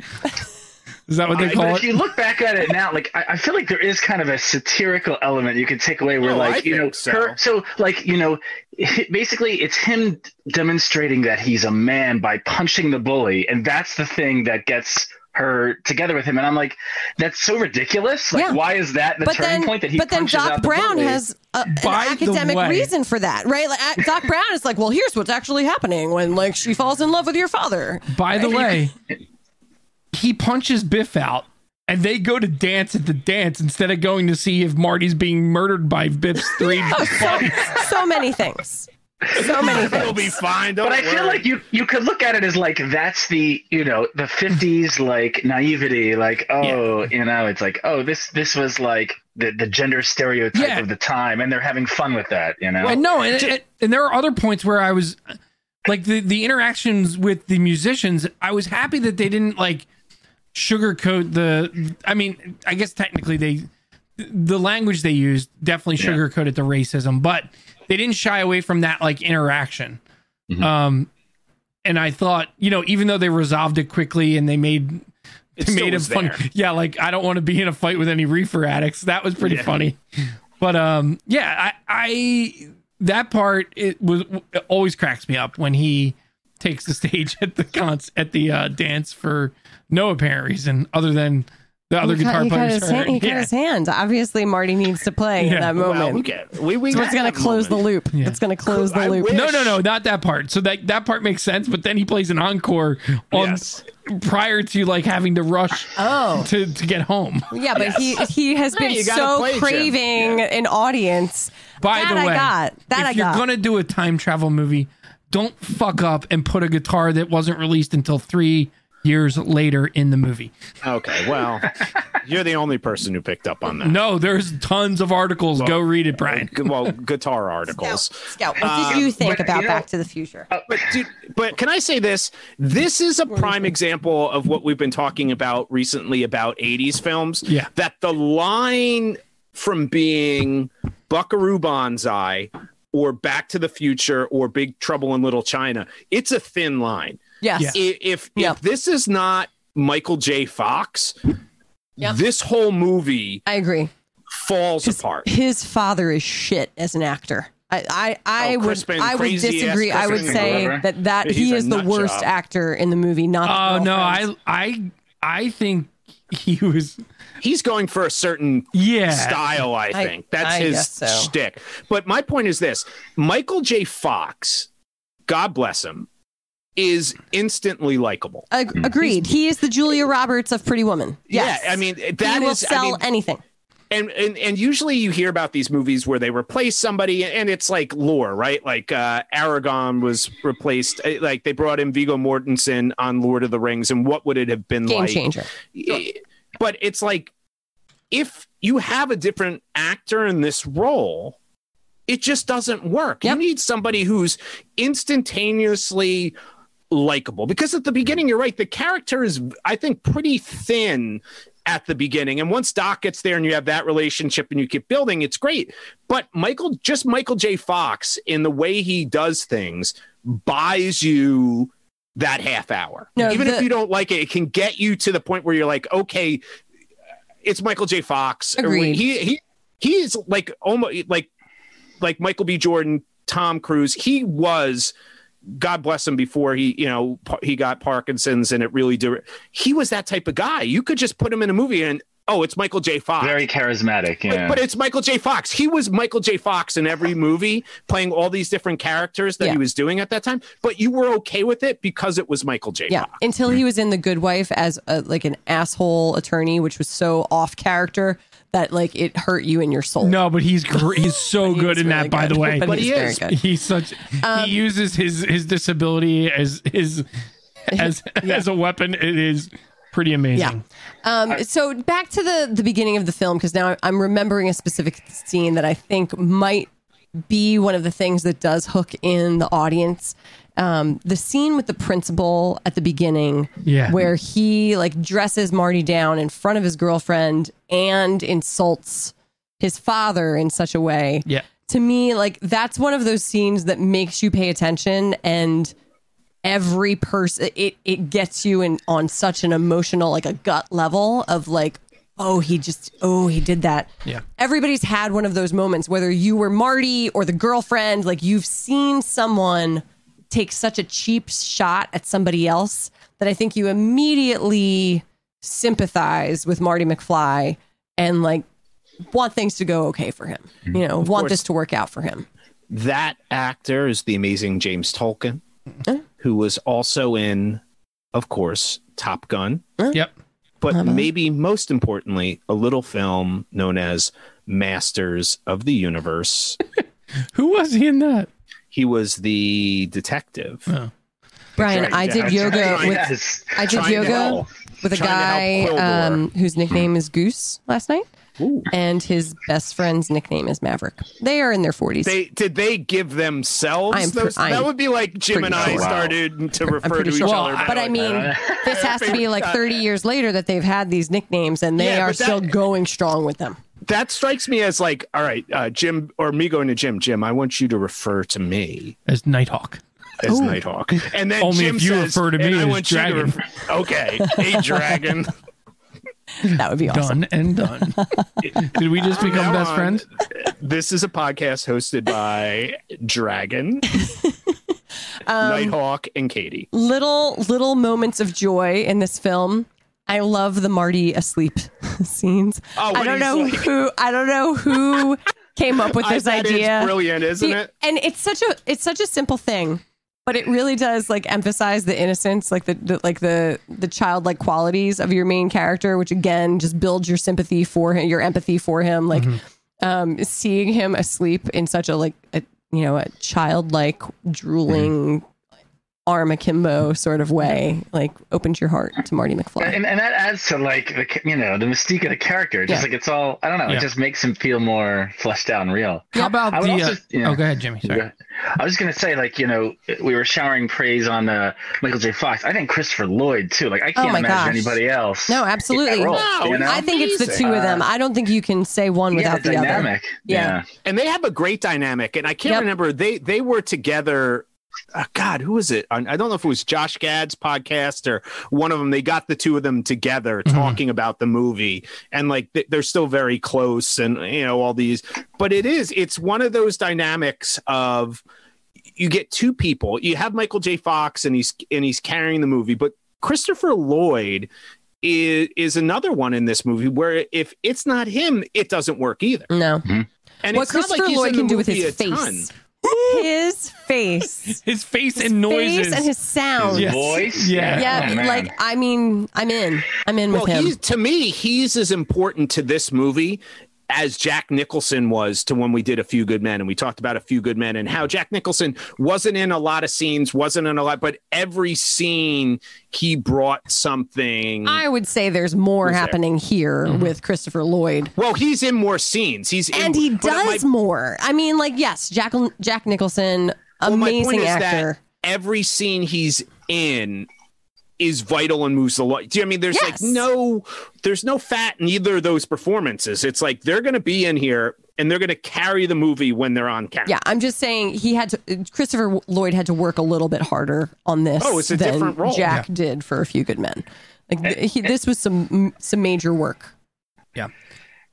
Is that what they But call if it? you look back at it now, like I, I feel like there is kind of a satirical element you could take away where, Oh, like I you know, so. her. So, like you know, basically, it's him demonstrating that he's a man by punching the bully, and that's the thing that gets her together with him, and I'm like, that's so ridiculous. Like, Yeah. why is that the but turning then, point that he but then punches Doc out the Brown bully? has a, an By the academic reason for that, right? Like Doc Brown is like, well, here's what's actually happening when like she falls in love with your father. By the way, he punches Biff out and they go to dance at the dance instead of going to see if Marty's being murdered by Biff's three oh, buddies. So many things. So many It'll be fine. Don't But I feel like you you could look at it as like that's the you know the '50s like naivety, like oh you know it's like oh this this was like the the gender stereotype Yeah. of the time, and they're having fun with that, you know. And no, and, and, and there are other points where I was like the the interactions with the musicians. I was happy that they didn't like sugarcoat the. I mean, I guess technically they the language they used definitely Yeah. sugarcoated the racism, but they didn't shy away from that like interaction. Mhm. Um, and I thought, you know, even though they resolved it quickly and they made It they made it fun. there. Yeah, like I don't want to be in a fight with any reefer addicts. That was pretty Yeah. funny. But um, yeah, I, I that part it was it always cracks me up when he takes the stage at the cons at the uh, dance for no apparent reason other than the other he cut, guitar he cut players. his, hand, he cut yeah. his hand. Obviously, Marty needs to play Yeah. in that Well, moment. we get we we so it's going to that close the loop. Yeah. It's going to close the I loop. wish- No, no, no, not that part. So that that part makes sense, but then he plays an encore on Yes. prior to like having to rush Oh. to to get home. Yeah, but he he has been you gotta so play, Jim. craving an audience. By that the way, I got. That if I you're got. gonna do a time travel movie, don't fuck up and put a guitar that wasn't released until three years later in the movie. Okay, well, you're the only person who picked up on that. No, there's tons of articles. Go read it, Brian. Well, guitar articles. Scout, what did Um, you think but, about you know- Back to the Future? But dude, but can I say this? This is a prime example of what we've been talking about recently about 80s films. Yeah. That the line from being Buckaroo Banzai or Back to the Future or Big Trouble in Little China, it's a thin line. Yes. Yeah. I- If Yep. if this is not Michael J. Fox, Yep. this whole movie I agree. falls apart. His father is shit as an actor. I I, I Oh, would Crispin, I would disagree. I would say Glover. that that He's he is the worst job. actor in the movie. Not the Oh no. I I I think he was He's going for a certain yeah. style, I I- think. That's I his guess so. shtick. But my point is this Michael J. Fox, God bless him, is instantly likable. Ag- agreed. He is the Julia Roberts of Pretty Woman. Yes. Yeah, I mean he that will is. I sell mean, anything. and, and and usually you hear about these movies where they replace somebody, and it's like lore, right? Like uh, Aragorn was replaced. uh, Like they brought in Viggo Mortensen on Lord of the Rings, and what would it have been Game like? changer. But it's like if you have a different actor in this role, it just doesn't work. Yep. You need somebody who's instantaneously likable. Because at the beginning you're right the character is i think pretty thin at the beginning. And once doc gets there and you have that relationship and you keep building it's great. But michael just michael j. Fox in the way he does things buys you that half hour. No, even the- if you don't like it it can get you to the point where you're like okay it's michael j. Fox. Agreed. he he he's like almost like like michael b. Jordan tom cruise he was God bless him before he, you know, he got Parkinson's and it really did. He was that type of guy. You could just put him in a movie and oh, it's Michael J. Fox. Very charismatic. but, Yeah. but it's Michael J. Fox. He was Michael J. Fox in every movie, playing all these different characters that Yeah. he was doing at that time. But you were okay with it because it was Michael J. Yeah, Fox. until he was in The Good Wife as a, like an asshole attorney, which was so off character that like it hurt you in your soul. No, but he's gr- he's so But good he's in really that. By good. the way, But But he's he is. good. he's such Um, he uses his his disability as his as as a weapon. It is pretty amazing. Um, so back to the the beginning of the film because now I'm remembering a specific scene that I think might be one of the things that does hook in the audience. Um, the scene with the principal at the beginning, Yeah. where he like dresses Marty down in front of his girlfriend and insults his father in such a way. Yeah. To me, like that's one of those scenes that makes you pay attention and every person it it gets you in on such an emotional like a gut level of like oh he just oh he did that Yeah. everybody's had one of those moments whether you were marty or the girlfriend like you've seen someone take such a cheap shot at somebody else that i think you immediately sympathize with Marty McFly and like want things to go okay for him. Mm-hmm. You know, want course. this to work out for him. That actor is the amazing James Tolkan, Huh? who was also in, of course, Top Gun, uh-huh. Yep. but Uh-huh. maybe most importantly, a little film known as Masters of the Universe. Who was he in that? He was the detective. Oh. Brian, I did Jack. yoga with yes. I did Trying yoga with a Trying guy um, whose nickname is Goose last night, Ooh. and his best friend's nickname is Maverick. They are in their forties. They did they give themselves I'm pre- those? that would be like Jim and I sure. started to I'm refer to each sure. other. by but I mean, that. this has to be like 30 years later that they've had these nicknames, and they Yeah, are that- still going strong with them. That strikes me as like, all right, uh, Jim or me going to Jim. Jim, I want you to refer to me As Nighthawk. as Nighthawk, and then Only Jim if you says, refer to me "And I as want you to Dragon." refer- okay, a dragon. That would be awesome. Done and done. Did we just become best on, friends? This is a podcast hosted by Dragon, Um, Nighthawk, and Katie. little little moments of joy in this film. I love the Marty asleep scenes. Oh, I don't know like- who I don't know who came up with I this bet idea. It's brilliant, isn't it? And it's such a it's such a simple thing, but it really does like emphasize the innocence, like the, the like the the childlike qualities of your main character, which again just builds your sympathy for him, your empathy for him. Like um, seeing him asleep in such a like a you know a childlike drooling arm akimbo sort of way, like opens your heart to Marty McFly. And, and that adds to like the you know the mystique of the character. Just Yeah. like it's all I don't know. Yeah. It just makes him feel more fleshed out and real. How about I the? would uh, also- yeah. Oh, go ahead, Jimmy. Sorry. I was just gonna say like you know we were showering praise on uh, Michael J. Fox. I think Christopher Lloyd too. Like I can't Oh imagine gosh. anybody else. No, absolutely. role, No, you know? I think it's the Amazing. two of them. I don't think you can say one yeah, without the the other. Yeah. Yeah. and they have a great dynamic. And I can't Yep. remember they they were together. Uh, God, who was it? I I don't know if it was Josh Gad's podcast or one of them. They got the two of them together Mhm. talking about the movie, and like th- they're still very close, and you know all these. But it is it's one of those dynamics of you get two people. You have Michael J. Fox, and he's and he's carrying the movie, but Christopher Lloyd. Is, is another one in this movie where if it's not him, it doesn't work either. No. And what it's not Christopher like he's Lloyd in can do with movie his a ton. Face. His face. His face His and noises. face and his sound. His Yes. voice. Yeah. Yeah, Oh, like I mean, I'm in. I'm in Well, with him. he's to me, he's as important to this movie as Jack Nicholson was to when we did A Few Good Men, and we talked about A Few Good Men and how Jack Nicholson wasn't in a lot of scenes, wasn't in a lot, but every scene he brought something. I would say there's more Who's there? happening here mm-hmm. with Christopher Lloyd. well, he's in more scenes. He's in, And he but my- does more. I mean, like, yes, Jack Jack Nicholson, well, my point amazing is that actor. every scene he's in is vital and moves the lot. Do you know what I mean there's Yes. like no there's no fat in either of those performances. It's like they're gonna be in here and they're gonna carry the movie when they're on camera. Yeah, I'm just saying he had to. Christopher Lloyd had to work a little bit harder on this. Oh, it's a than different role. Jack did for A Few Good Men. Like th- he, this was some some major work. Yeah.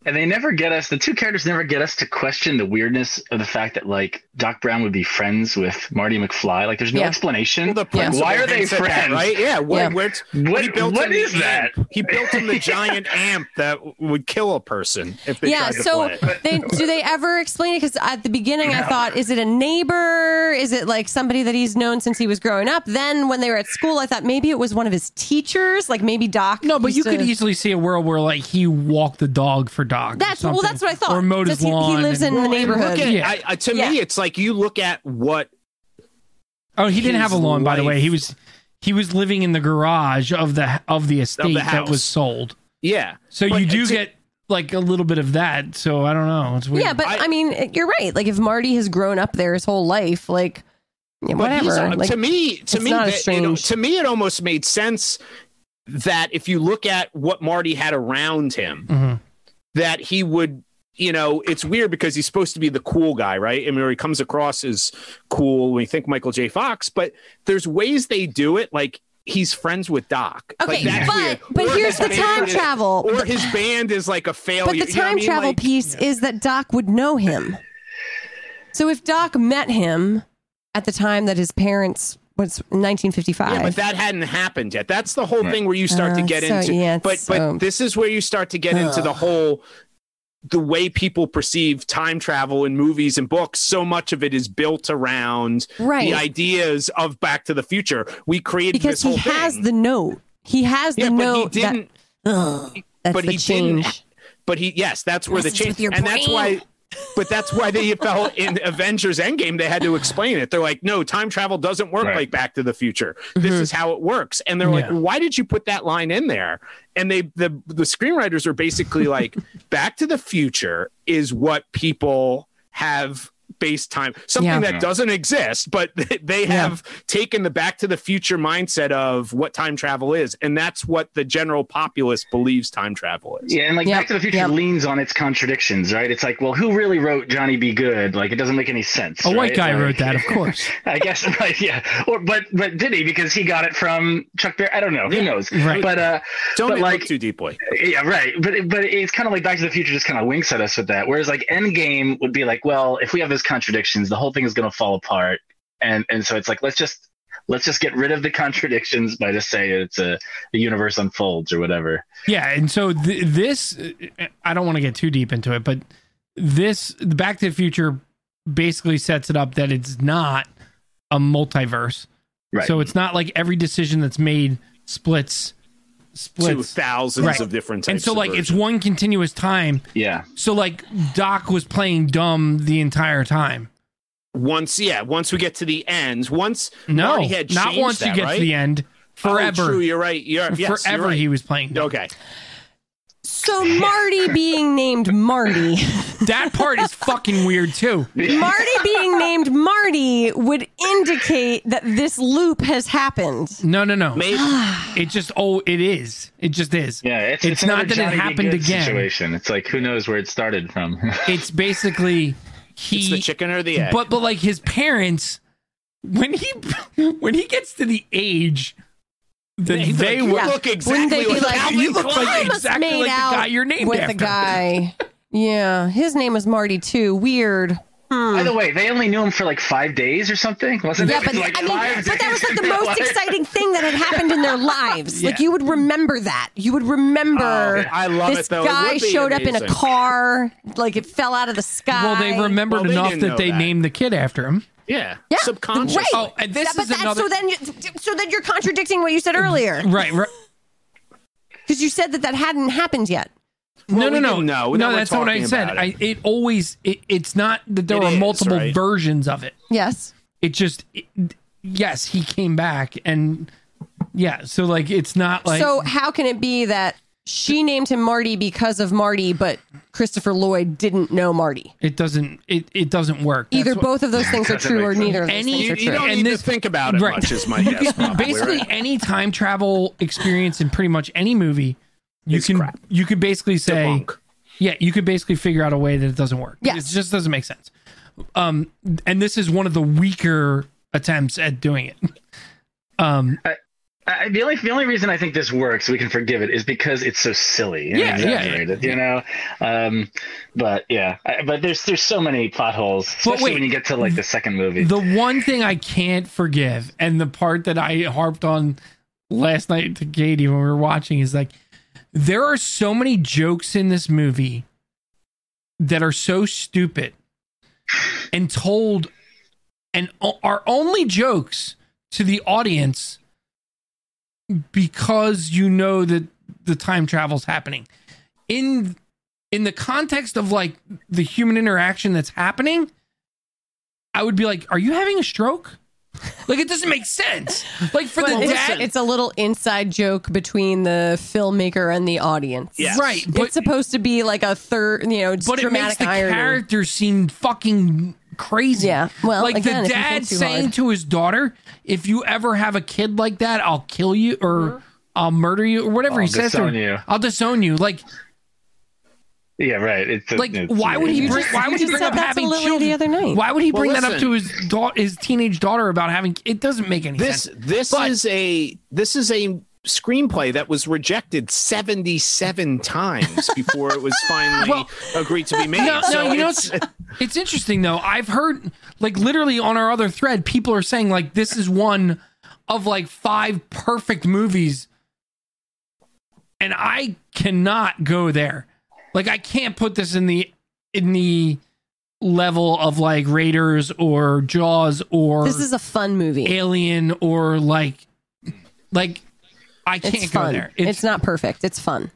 And they never get us. The two characters never get us to question the weirdness of the fact that like Doc Brown would be friends with Marty McFly. Like, there's no Yeah. explanation. Well, the Yeah. Why are they hints at that, friends? right? Yeah. What, Yeah. where's- What- he built what him the is that? amp. He built him the giant amp that would kill a person if they yeah. tried to So play it. they do they ever explain it? Because at the beginning, I thought, is it a neighbor? Is it like somebody that he's known since he was growing up? Then when they were at school, I thought maybe it was one of his teachers, like maybe Doc. no, but you to- could easily see a world where like he walked the dog for Doc. or That's well. That's what I thought. Or mowed his Just he, lawn. he lives in and- the Well, and neighborhood. At, Yeah. I, I, to Yeah. me, it's like you look at what Oh, he didn't have a lawn, by the way. He was he was living in the garage of the of the estate that was sold. Yeah. So But you do to- get like a little bit of that. So I don't know. It's weird. Yeah, but I, I- mean, you're right. Like if Marty has grown up there his whole life, like yeah, But he's- whatever. Like, to me, to me, that, as you know, strange. to me, it almost made sense that if you look at what Marty had around him, Mhm. that he would. You know, it's weird because he's supposed to be the cool guy, right? I mean, he comes across as cool when you think Michael J. Fox, but there's ways they do it. Like he's friends with Doc. okay, like, that's but weird. but Or here's the time band is- travel. or his band is like a failure. But the You know what I time mean? travel Like- piece is that Doc would know him. So if Doc met him at the time that his parents was 1955. Yeah, but that hadn't happened yet. That's the whole Right. thing where you start to Uh, get so, into. yeah, but so- but this is where you start to get into the whole the way people perceive time travel in movies and books. So much of it is built around Right. the ideas of Back to the Future. We created because this whole thing. he has thing. the note. He has the yeah, but he note didn't. that ugh, that's but the he change. didn't. But he yes, that's where the change, and that's why. But that's why they felt in Avengers Endgame they had to explain it. They're like, no, time travel doesn't work Right. like Back to the Future. This Mm-hmm. is how it works. And they're like, why did you put that line in there? And they the the screenwriters are basically like, Back to the Future is what people have based time something Yeah. that doesn't exist but they have taken the back to the future mindset of what time travel is and that's what the general populace believes time travel is Yeah, and like Yep, Back to the Future yep. leans on its contradictions, right? It's like, well, who really wrote Johnny B. Goode? Like, it doesn't make any sense. A white guy Like- wrote that, of course. I guess, right? Yeah, or but but did he? Because he got it from Chuck Berry. I don't know. Who knows? Right. But uh, don't but like, too deeply yeah, right. But but it's kind of like Back to the Future just kind of winks at us with that. Whereas like Endgame would be like, well, if we have those contradictions, the whole thing is going to fall apart. And and so it's like let's just let's just get rid of the contradictions by just saying it's a the universe unfolds or whatever. Yeah, and so th- this, I don't want to get too deep into it, but this, the Back to the Future, basically sets it up that it's not a multiverse. Right. So it's not like every decision that's made splits, to thousands Right. of different types and so of like it's one continuous time. yeah. So like Doc was playing dumb the entire time. once yeah once we get to the end once No, Marty had not once that, you get right? to the end. Forever, oh, true you're right you're, yes, you're forever right. he was playing dumb. okay So Marty being named Marty, That part is fucking weird too. Marty being named Marty would indicate that this loop has happened. No, no, no. maybe It just oh, it is. It just is. Yeah, it's, It's another not that it Johnny Be happened again. Situation. It's like who knows where it started from. It's basically it's the chicken or the egg but but like his parents when he when he gets to the age that He's they like, you were look exactly Wouldn't they be like like, Calvin you look like exactly made like the guy you're named with after. the guy. Yeah, his name was Marty too. Weird. Hmm. By the way, they only knew him for like five days or something, wasn't Yeah, it? Yeah, but like I mean, but that was like the most Like- exciting thing that had happened in their lives. Like you would remember that. You would remember. Oh, I love this it, though. Guy would be showed up in a car, like it fell out of the sky. well, they remembered Well, they enough didn't that they that. named the kid after him. Yeah, Yeah, subconscious right. Oh, and this Yeah, but is that's another so then you, so then you're contradicting what you said earlier right, right. because you said that that hadn't happened yet. no, Well, no, we no, didn't no. That's not what I said. about I, it. it always. It, it's not that there It were is, multiple right? versions of it. Yes. It just. It, yes, he came back, and yeah. So like, it's not like. so how can it be that she named him Marty because of Marty, but Christopher Lloyd didn't know Marty? it doesn't. It it doesn't work. Either what- both of those things are true or sense. neither of those Any- things you, are you true. don't And need this- to think about it right. much is my guess probably, basically right? any time travel experience in pretty much any movie you It's can crap. you could basically say Debunk. yeah you could basically figure out a way that it doesn't work Yes. it just doesn't make sense um and this is one of the weaker attempts at doing it um I, the only the only reason I think this works, we can forgive it, is because it's so silly and Yeah, yeah, yeah. You know, um, but yeah, I, but there's there's so many plot holes, especially wait. when you get to like the second movie. the one thing i can't forgive and the part that i harped on last night to katie when we were watching is like there are so many jokes in this movie that are so stupid and told and are only jokes to the audience because you know that the time travel's happening in in the context of like the human interaction that's happening i would be like are you having a stroke like it doesn't make sense like for But the it's, dad it's a little inside joke between the filmmaker and the audience. Yes. right but it's supposed to be like a third, you know, but it makes the irony. characters seem fucking crazy. Yeah. Well, like again, the if you think dad saying hard. to his daughter, "If you ever have a kid like that, I'll kill you or I'll murder you or whatever he I'll says to her. you. I'll disown you." Like, yeah, right. It's like it's- why would he bring? just- why would he bring up that having Lily the other night. Why would he Well, bring that up to his daughter, his teenage daughter about having? It doesn't make any this sense. this But- is a this is a screenplay that was rejected 77 times before it was finally Well, agreed to be made. No, so no, you know it's, it's, it's interesting though. I've heard like literally on our other thread, people are saying like this is one of like five perfect movies, and I cannot go there. Like I can't put this in the in the level of like Raiders or Jaws or This is a fun movie. Alien or like like I can't It's go fun. there. It's, not perfect. It's fun.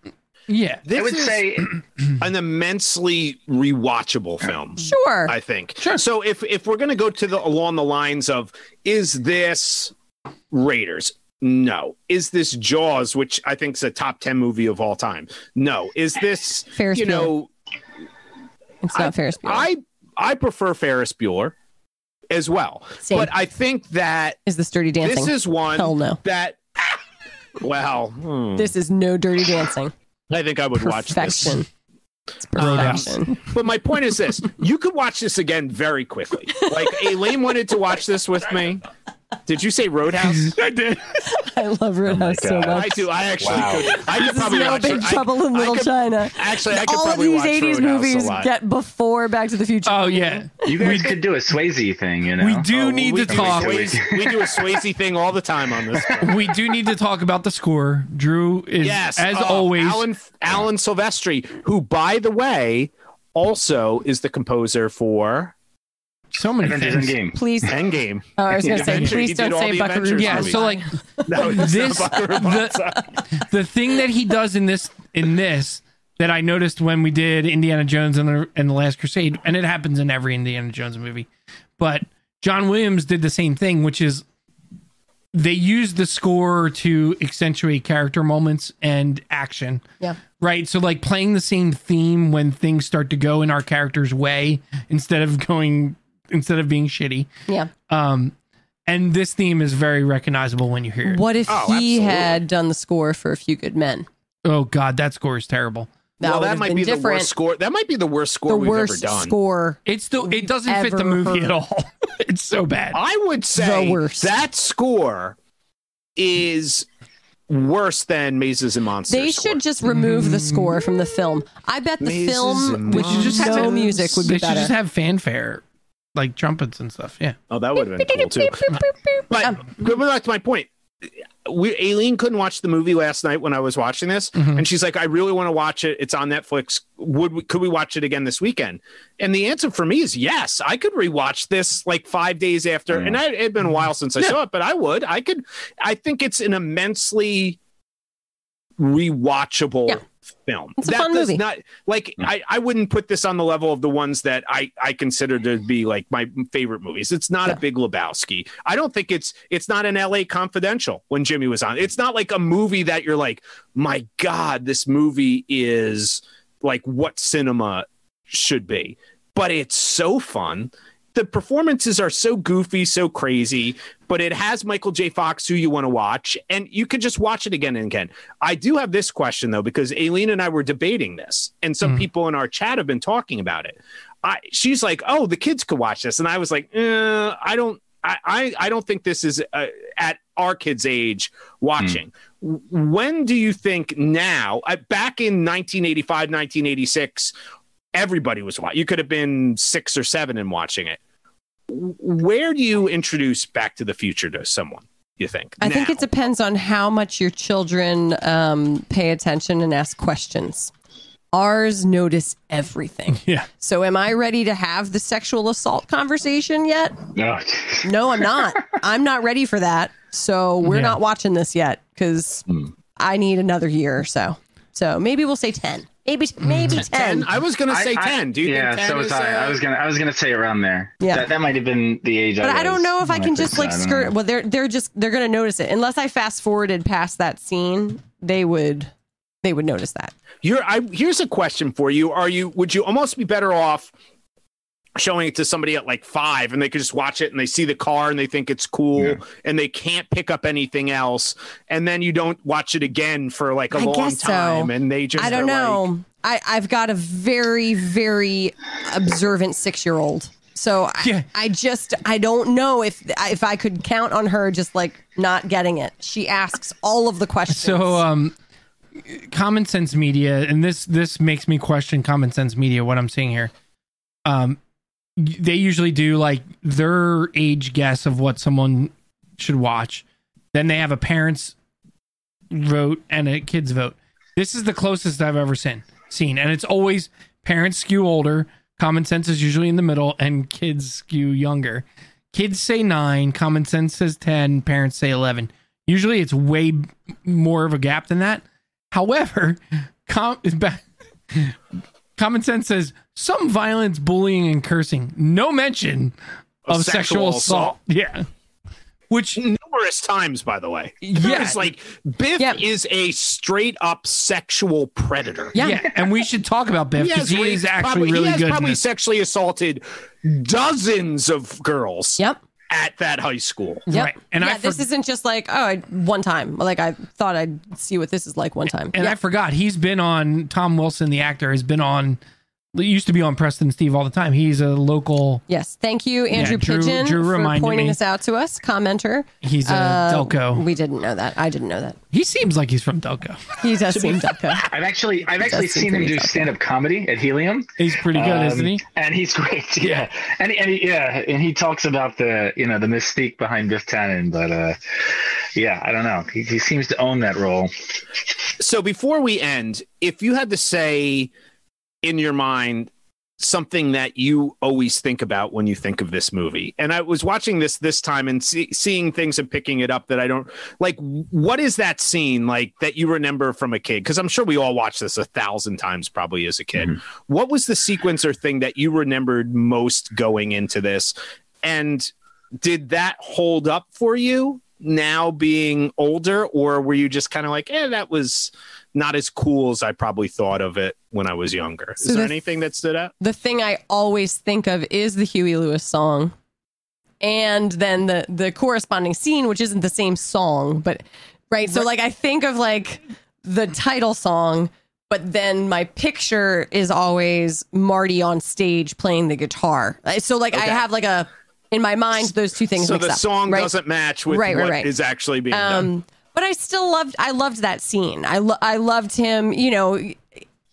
yeah. this I would is say an immensely rewatchable film. Sure. I think. Sure. So if if we're going to go to the along the lines of is this Raiders? No. Is this Jaws, which I think is a top 10 movie of all time? No. Is this Ferris you Bueller. know, it's not Ferris Bueller. I I prefer Ferris Bueller as well. Same. But I think that is the sturdy Dancing? this is one Hell no. that well, hmm, This is no Dirty Dancing. I think I would watch this. Perfection. It's perfection. But my point is this: you could watch this again very quickly. Like Elaine wanted to watch this with me. Did you say Roadhouse? I did. I love oh Roadhouse so much. I do. I actually Wow. could. I could This is probably no watch big it. I- trouble in I Little could- China. Actually, I could All of these watch 80s Roadhouse movies get before Back to the Future. Oh yeah. you guys could do a Swayze thing, you know. We do Oh, need we to talk. Swayze- we do a Swayze thing all the time on this. one. we do need to talk about the score. Drew is Yes, as oh, always. Alan Alan Silvestri, who, by the way, also is the composer for so many Avengers things. Endgame. Please. Endgame. Oh, I was going to say, please don't say the Buckaroo. Yeah, movies. so like No, This- not Buckaroo Banzai. the thing that he does in this in this that I noticed when we did Indiana Jones and the, and the Last Crusade, and it happens in every Indiana Jones movie, but John Williams did the same thing, which is they use the score to accentuate character moments and action. Yeah. Right. So like playing the same theme when things start to go in our character's way instead of going instead of being shitty. Yeah. Um and this theme is very recognizable when you hear it. What if Oh, he absolutely. had done the score for A Few Good Men? Oh god, that score is terrible. That well, would that have might been be the different. worst score. That might be the worst score the we've worst ever done. score. It's the it doesn't fit the ever movie heard. at all. it's so bad. I would say The worst. that score is worse than Mazes and Monsters. They score. should just remove the score from the film. I bet the Mazes film and with should just have no it- music would be they should better. just have fanfare, like trumpets and stuff. Yeah. Oh, that would have been cool too. But going back to my point, we Aileen couldn't watch the movie last night when I was watching this, Mhm. and she's like, "I really want to watch it. It's on Netflix. Would we, could we watch it again this weekend?" And the answer for me is yes. I could rewatch this like five days after, and I, it had been a while since I Yeah. saw it, but I would. I could. I think it's an immensely rewatchable Yeah. Film. It's a that fun does movie. not like hmm. I, I wouldn't put this on the level of the ones that I I consider to be like my favorite movies. It's not Yeah. a Big Lebowski. I don't think it's it's not an L.A. Confidential when Jimmy was on. It's not like a movie that you're like, my God, this movie is like what cinema should be. But it's so fun. The performances are so goofy, so crazy, but it has Michael J. Fox, who you want to watch, and you can just watch it again and again. I do have this question though, because Aileen and I were debating this, and some Mhm. people in our chat have been talking about it. I, she's like, "Oh, the kids could watch this," and I was like, eh, "I don't, I, I, I don't think this is uh, at our kids' age watching." W- When do you think now? Uh, back in 1985, 1986, everybody was watching. You could have been six or seven and watching it. Where do you introduce Back to the Future to someone? You think? I think it depends on how much your children um, pay attention and ask questions. Ours notice everything. Yeah. So, am I ready to have the sexual assault conversation yet? No. No, I'm not. I'm not ready for that. So, we're Yeah. not watching this yet because Hmm. I need another year or so. So, maybe we'll say 10. Maybe, maybe 10. ten. I was going to say I- I- ten. Do you yeah, think ten so is? was I. I uh, was gonna. I was gonna say around there. Yeah. That, that might have been the age. but I, I don't know if I can just like skirt. know. Well, they're they're just they're gonna notice it unless I fast forwarded past that scene. They would they would notice that. You're. I here's a question for you. Are you? Would you almost be better off? Showing it to somebody at like five and they could just watch it and they see the car and they think it's cool Yeah. and they can't pick up anything else and then you don't watch it again for like a I long guess so. time and they just I don't are like- know. I I've got a very very observant six year old. So I, Yeah. I just I don't know if if I could count on her just like not getting it. She asks all of the questions. So, um, Common Sense Media, and this this makes me question Common Sense Media. What I'm seeing here, um, y- they usually do like their age guess of what someone should watch. Then they have a parents vote and a kids vote. This is the closest I've ever seen. Seen, and it's always parents skew older. Common Sense is usually in the middle, and kids skew younger. Kids say nine, Common Sense says ten, parents say eleven. Usually, it's way more of a gap than that. However, com- Common Sense says some violence, bullying, and cursing. No mention of, Of sexual, sexual assault. Yeah. Which, Numerous times, by the way. yeah. It's like Biff Yep. is a straight up sexual predator. yeah. yeah. And we should talk about Biff because he, raped is actually probably, really he has good. in probably sexually assaulted dozens of girls Yep. At that high school. Yep. Right. And yeah, I this isn't just like oh I, one time. Like I thought I'd see what this is like one time. And yeah. I forgot he's been on Tom Wilson, the actor, has been on. He used to be on Preston and Steve all the time. He's a local. yes, thank you, Andrew Drew- Pigeon, Drew for reminded pointing me. this out to us. Commenter. He's a Uh, Delco. We didn't know that. I didn't know that. He seems like he's from Delco. He does seem Delco. I've actually I've actually seen him do stand up comedy at Helium. He's pretty good, Um, isn't he? And he's great. Yeah. And, and he, yeah, and he talks about the you know the mystique behind Biff Tannen, but uh, yeah, I don't know. He, he seems to own that role. So before we end, if you had to say in your mind something that you always think about when you think of this movie, and I was watching this this time and see, seeing things and picking it up that I don't like. What is that scene like that you remember from a kid? Because I'm sure we all watched this a thousand times probably as a kid. Mm-hmm. What was the sequence or thing that you remembered most going into this? And did that hold up for you now being older, or were you just kind of like, eh, that was not as cool as I probably thought of it when I was younger? So Is there the- anything that stood out? the thing I always think of is the Huey Lewis song. And then the the corresponding scene, which isn't the same song, but right. So like I think of like the title song, but then my picture is always Marty on stage playing the guitar. So like I have like a in my mind those two things So the up, song right? doesn't match with Right, right, what is right. actually being done. Um, but I still loved. I loved that scene. I lo- I loved him. You know,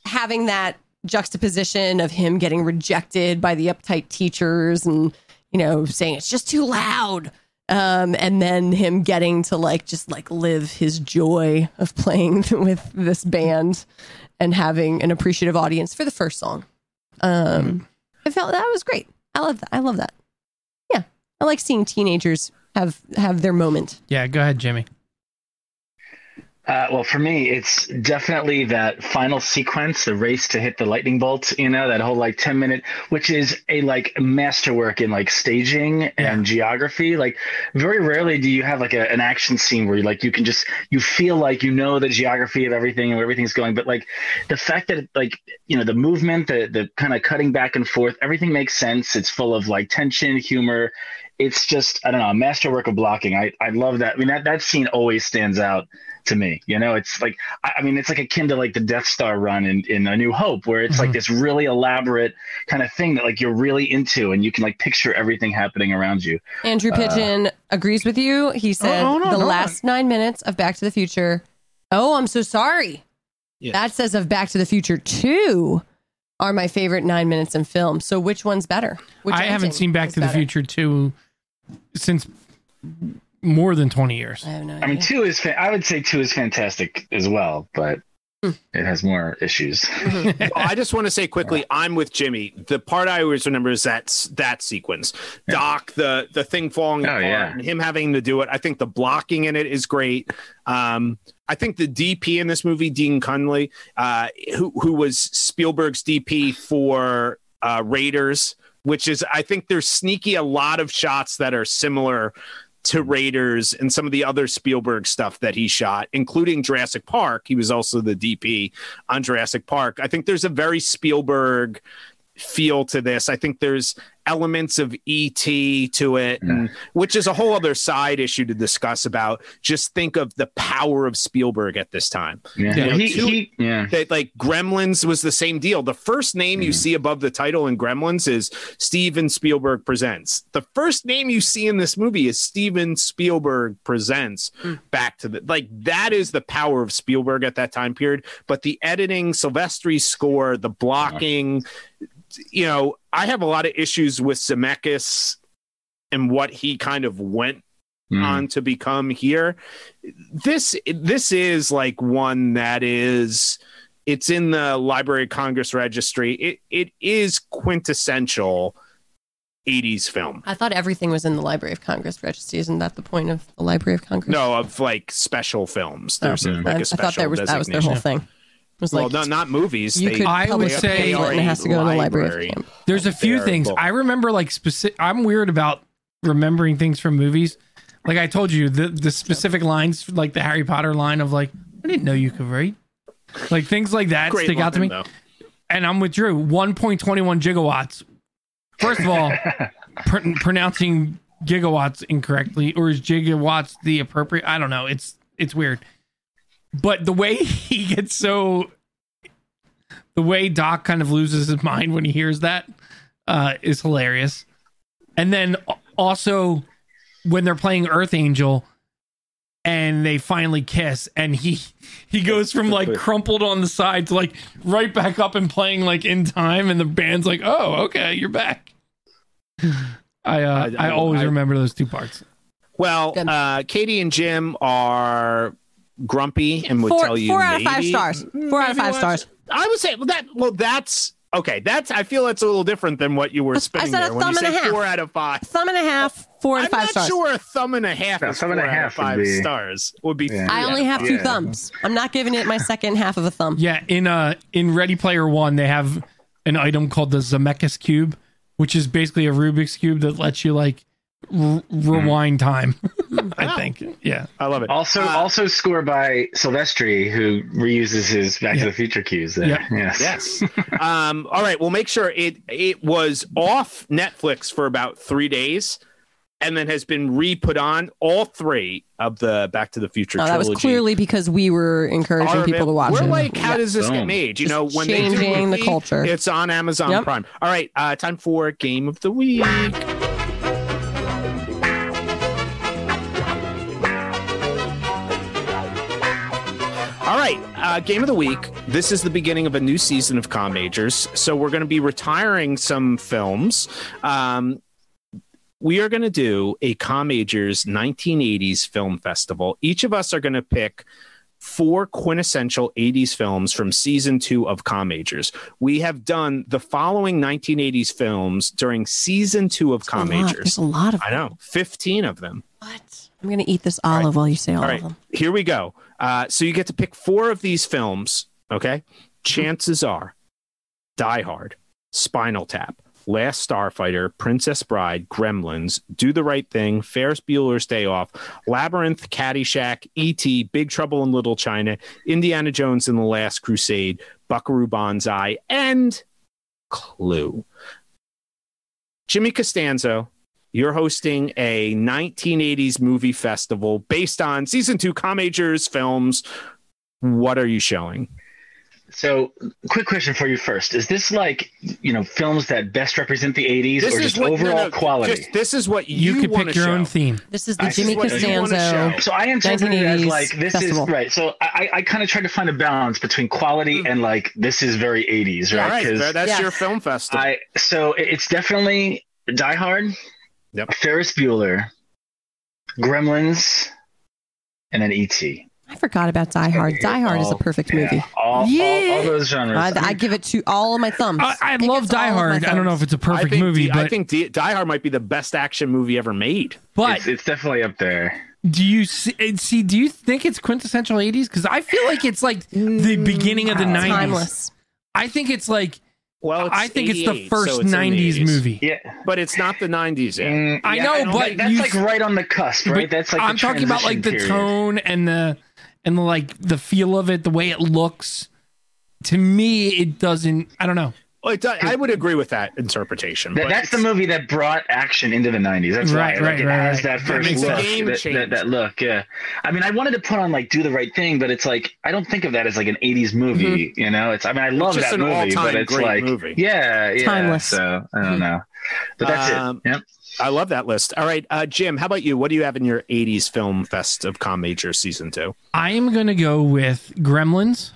having that juxtaposition of him getting rejected by the uptight teachers, and you know, saying it's just too loud. Um, and then him getting to like just like live his joy of playing with this band and having an appreciative audience for the first song. Um, I felt that was great. I love that. I love that. Yeah, I like seeing teenagers have have their moment. Yeah, go ahead, Jimmy. Uh, well, for me, it's definitely that final sequence, the race to hit the lightning bolt. You know, that whole like ten minute, which is a like masterwork in like staging and geography. Like, very rarely do you have like a, an action scene where you like you can just you feel like you know the geography of everything and where everything's going. But like the fact that like you know the movement, the the kind of cutting back and forth, everything makes sense. It's full of like tension, humor. It's just I don't know, a masterwork of blocking. I I love that. I mean that that scene always stands out to me. You know, it's like I, I mean, it's like akin to like the Death Star run in, in A New Hope, where it's like Mhm. this really elaborate kind of thing that like you're really into, and you can like picture everything happening around you. Andrew Pigeon agrees with you. He said hold on, the hold last nine minutes of Back to the Future. Oh, I'm so sorry. Yeah. That says of Back to the Future 2 are my favorite nine minutes in film. So which one's better? Which I haven't seen Back is to the better? Future 2 since more than 20 years. I have no I mean, idea. two is fa- I would say two is fantastic as well, but Hmm. it has more issues. Well, I just want to say quickly, I'm with Jimmy. The part I always remember is that that sequence. Doc, the the thing falling Oh, apart, yeah. and him having to do it. I think the blocking in it is great. Um, I think the DP in this movie, Dean Cundey, uh, who who was Spielberg's DP for uh, Raiders, which is I think there's sneaky a lot of shots that are similar to Raiders and some of the other Spielberg stuff that he shot, including Jurassic Park. He was also the DP on Jurassic Park. I think there's a very Spielberg feel to this. I think there's elements of ET to it, and, mm. which is a whole other side issue to discuss about. Just think of the power of Spielberg at this time. Yeah, Yeah. he, Two- he, yeah. That like Gremlins was the same deal. The first name you mm. see above the title in Gremlins is Steven Spielberg Presents. The first name you see in this movie is Steven Spielberg Presents. Mm. Back to the like that is the power of Spielberg at that time period. But the editing, Silvestri's score, the blocking, you know, I have a lot of issues with Zemeckis and what he kind of went Mm. on to become here. This this is like one that is it's in the Library of Congress registry. It it is quintessential 80s film. I thought everything was in the Library of Congress registry. Isn't that the point of the Library of Congress? No, of like special films. There's a, Oh. like I, a I special thought that was that was their whole designation. thing. It was Well, like no, not movies. you They- could I would say- a pamphlet and it has to go in the Library Library. of Congress. There's a few things but- I remember. Like specific, I'm weird about remembering things from movies. Like I told you, the the specific lines, like the Harry Potter line of like, I didn't know you could write. Like things like that Great stick out to me. though. And I'm with Drew. 1.21 gigawatts. First of all, pr- pronouncing gigawatts incorrectly, or is gigawatts the appropriate? I don't know. It's it's weird. But the way he gets so, the way Doc kind of loses his mind when he hears that uh, is hilarious. And then also when they're playing Earth Angel and they finally kiss and he he goes from like crumpled on the side to like right back up and playing like in time and the band's like oh okay you're back. I uh i, I- always I- remember those two parts. Well, uh, Katie and Jim are grumpy and would Four, tell you four out of five stars. Four out of five stars. I would say well, that. Well, that's okay. That's I feel that's a little different than what you were I spinning said a there when you thumb and said a half. four out of five. Thumb and a half, four out I'm of five not stars. sure a thumb and a half No, is thumb four and a half of would five be- stars. Would be. Yeah. I only have of two Yeah. thumbs. I'm not giving it my second half of a thumb. yeah in uh in ready player one they have an item called the zemeckis cube which is basically a rubik's cube that lets you like r- rewind time i think yeah I love it. Also, Uh, also scored by Silvestri, who reuses his Back Yeah. to the Future cues. There. Yeah. Yes. Yes. um, all right. We'll make sure it it was off Netflix for about three days, and then has been re put on all three of the Back to the Future No, that was trilogy. clearly because we were encouraging are people to avail- watch We're it. like, how Yeah. does this get Boom. made? You Just know, when they do changing the movie, culture. it's on Amazon Yep. Prime. All right, uh, time for game of the week. Uh, game of the week. This is the beginning of a new season of Com Majors, so we're going to be retiring some films. Um, we are going to do a Com Majors 1980s film festival. Each of us are going to pick four quintessential 80s films from season two of Com Majors. We have done the following 1980s films during season two of Com Majors. There's a lot of I know, 15 of them. what? I'm gonna eat this olive while you say all, All of them. here we go. Uh, so you get to pick four of these films. Okay, chances are, Die Hard, Spinal Tap, Last Starfighter, Princess Bride, Gremlins, Do the Right Thing, Ferris Bueller's Day Off, Labyrinth, Caddyshack, E.T., Big Trouble in Little China, Indiana Jones and the Last Crusade, Buckaroo Banzai, and Clue. Jimmy Costanzo, you're hosting a 1980s movie festival based on season two Com Majors films. What are you showing? So, quick question for you first: Is this like you know films that best represent the '80s, or just what- overall no, quality? just- this is what you, you, could pick your show. own theme This is the I Jimmy what Costanzo. So I interpret it as like this festival. is right. So I, I kind of tried to find a balance between quality mm-hmm. and like this is very 80s, All right? right, 'Cause that- that's Yes. your film festival. I so it's definitely Die Hard, Yep. Ferris Bueller, Gremlins, and then E.T. I forgot about Die Hard. Die Hard is a oh, perfect yeah, movie. All, all, Yeah. all those genres. I, I give it to all of my thumbs. i, I It love die all of my hard i don't know if it's a perfect I movie D- but I think D- Die Hard might be the best action movie ever made. but it's, it's definitely up there. do you see, see do you think it's quintessential 80s because i feel like it's like the mm, beginning of the 90s timeless. i think it's like Well, it's i think it's the first so it's in the 90s movie Yeah. but it's not the 90s yet. Mm, I yeah, know, don't but that's you- like right on the cusp, right? That's like I'm talking about like the tone and the and the like the feel of it, the way it looks. To me, it doesn't. I don't know. Well, it, I would agree with that interpretation. That, but that's the movie that brought action into the '90s. That's Right, right. Like right, it right, has right. that That first makes the look. game that, change. that, that look. Yeah. I mean, I wanted to put on like "Do the Right Thing," but it's like I don't think of that as like an '80s movie. You know, it's. I mean, I love just that movie, but it's great like, movie. yeah, yeah. Timeless. So I don't know, but that's Um, it. Yep. I love that list. All right, uh, Jim, how about you? What do you have in your '80s film fest of Com Major season two? I am going to go with Gremlins,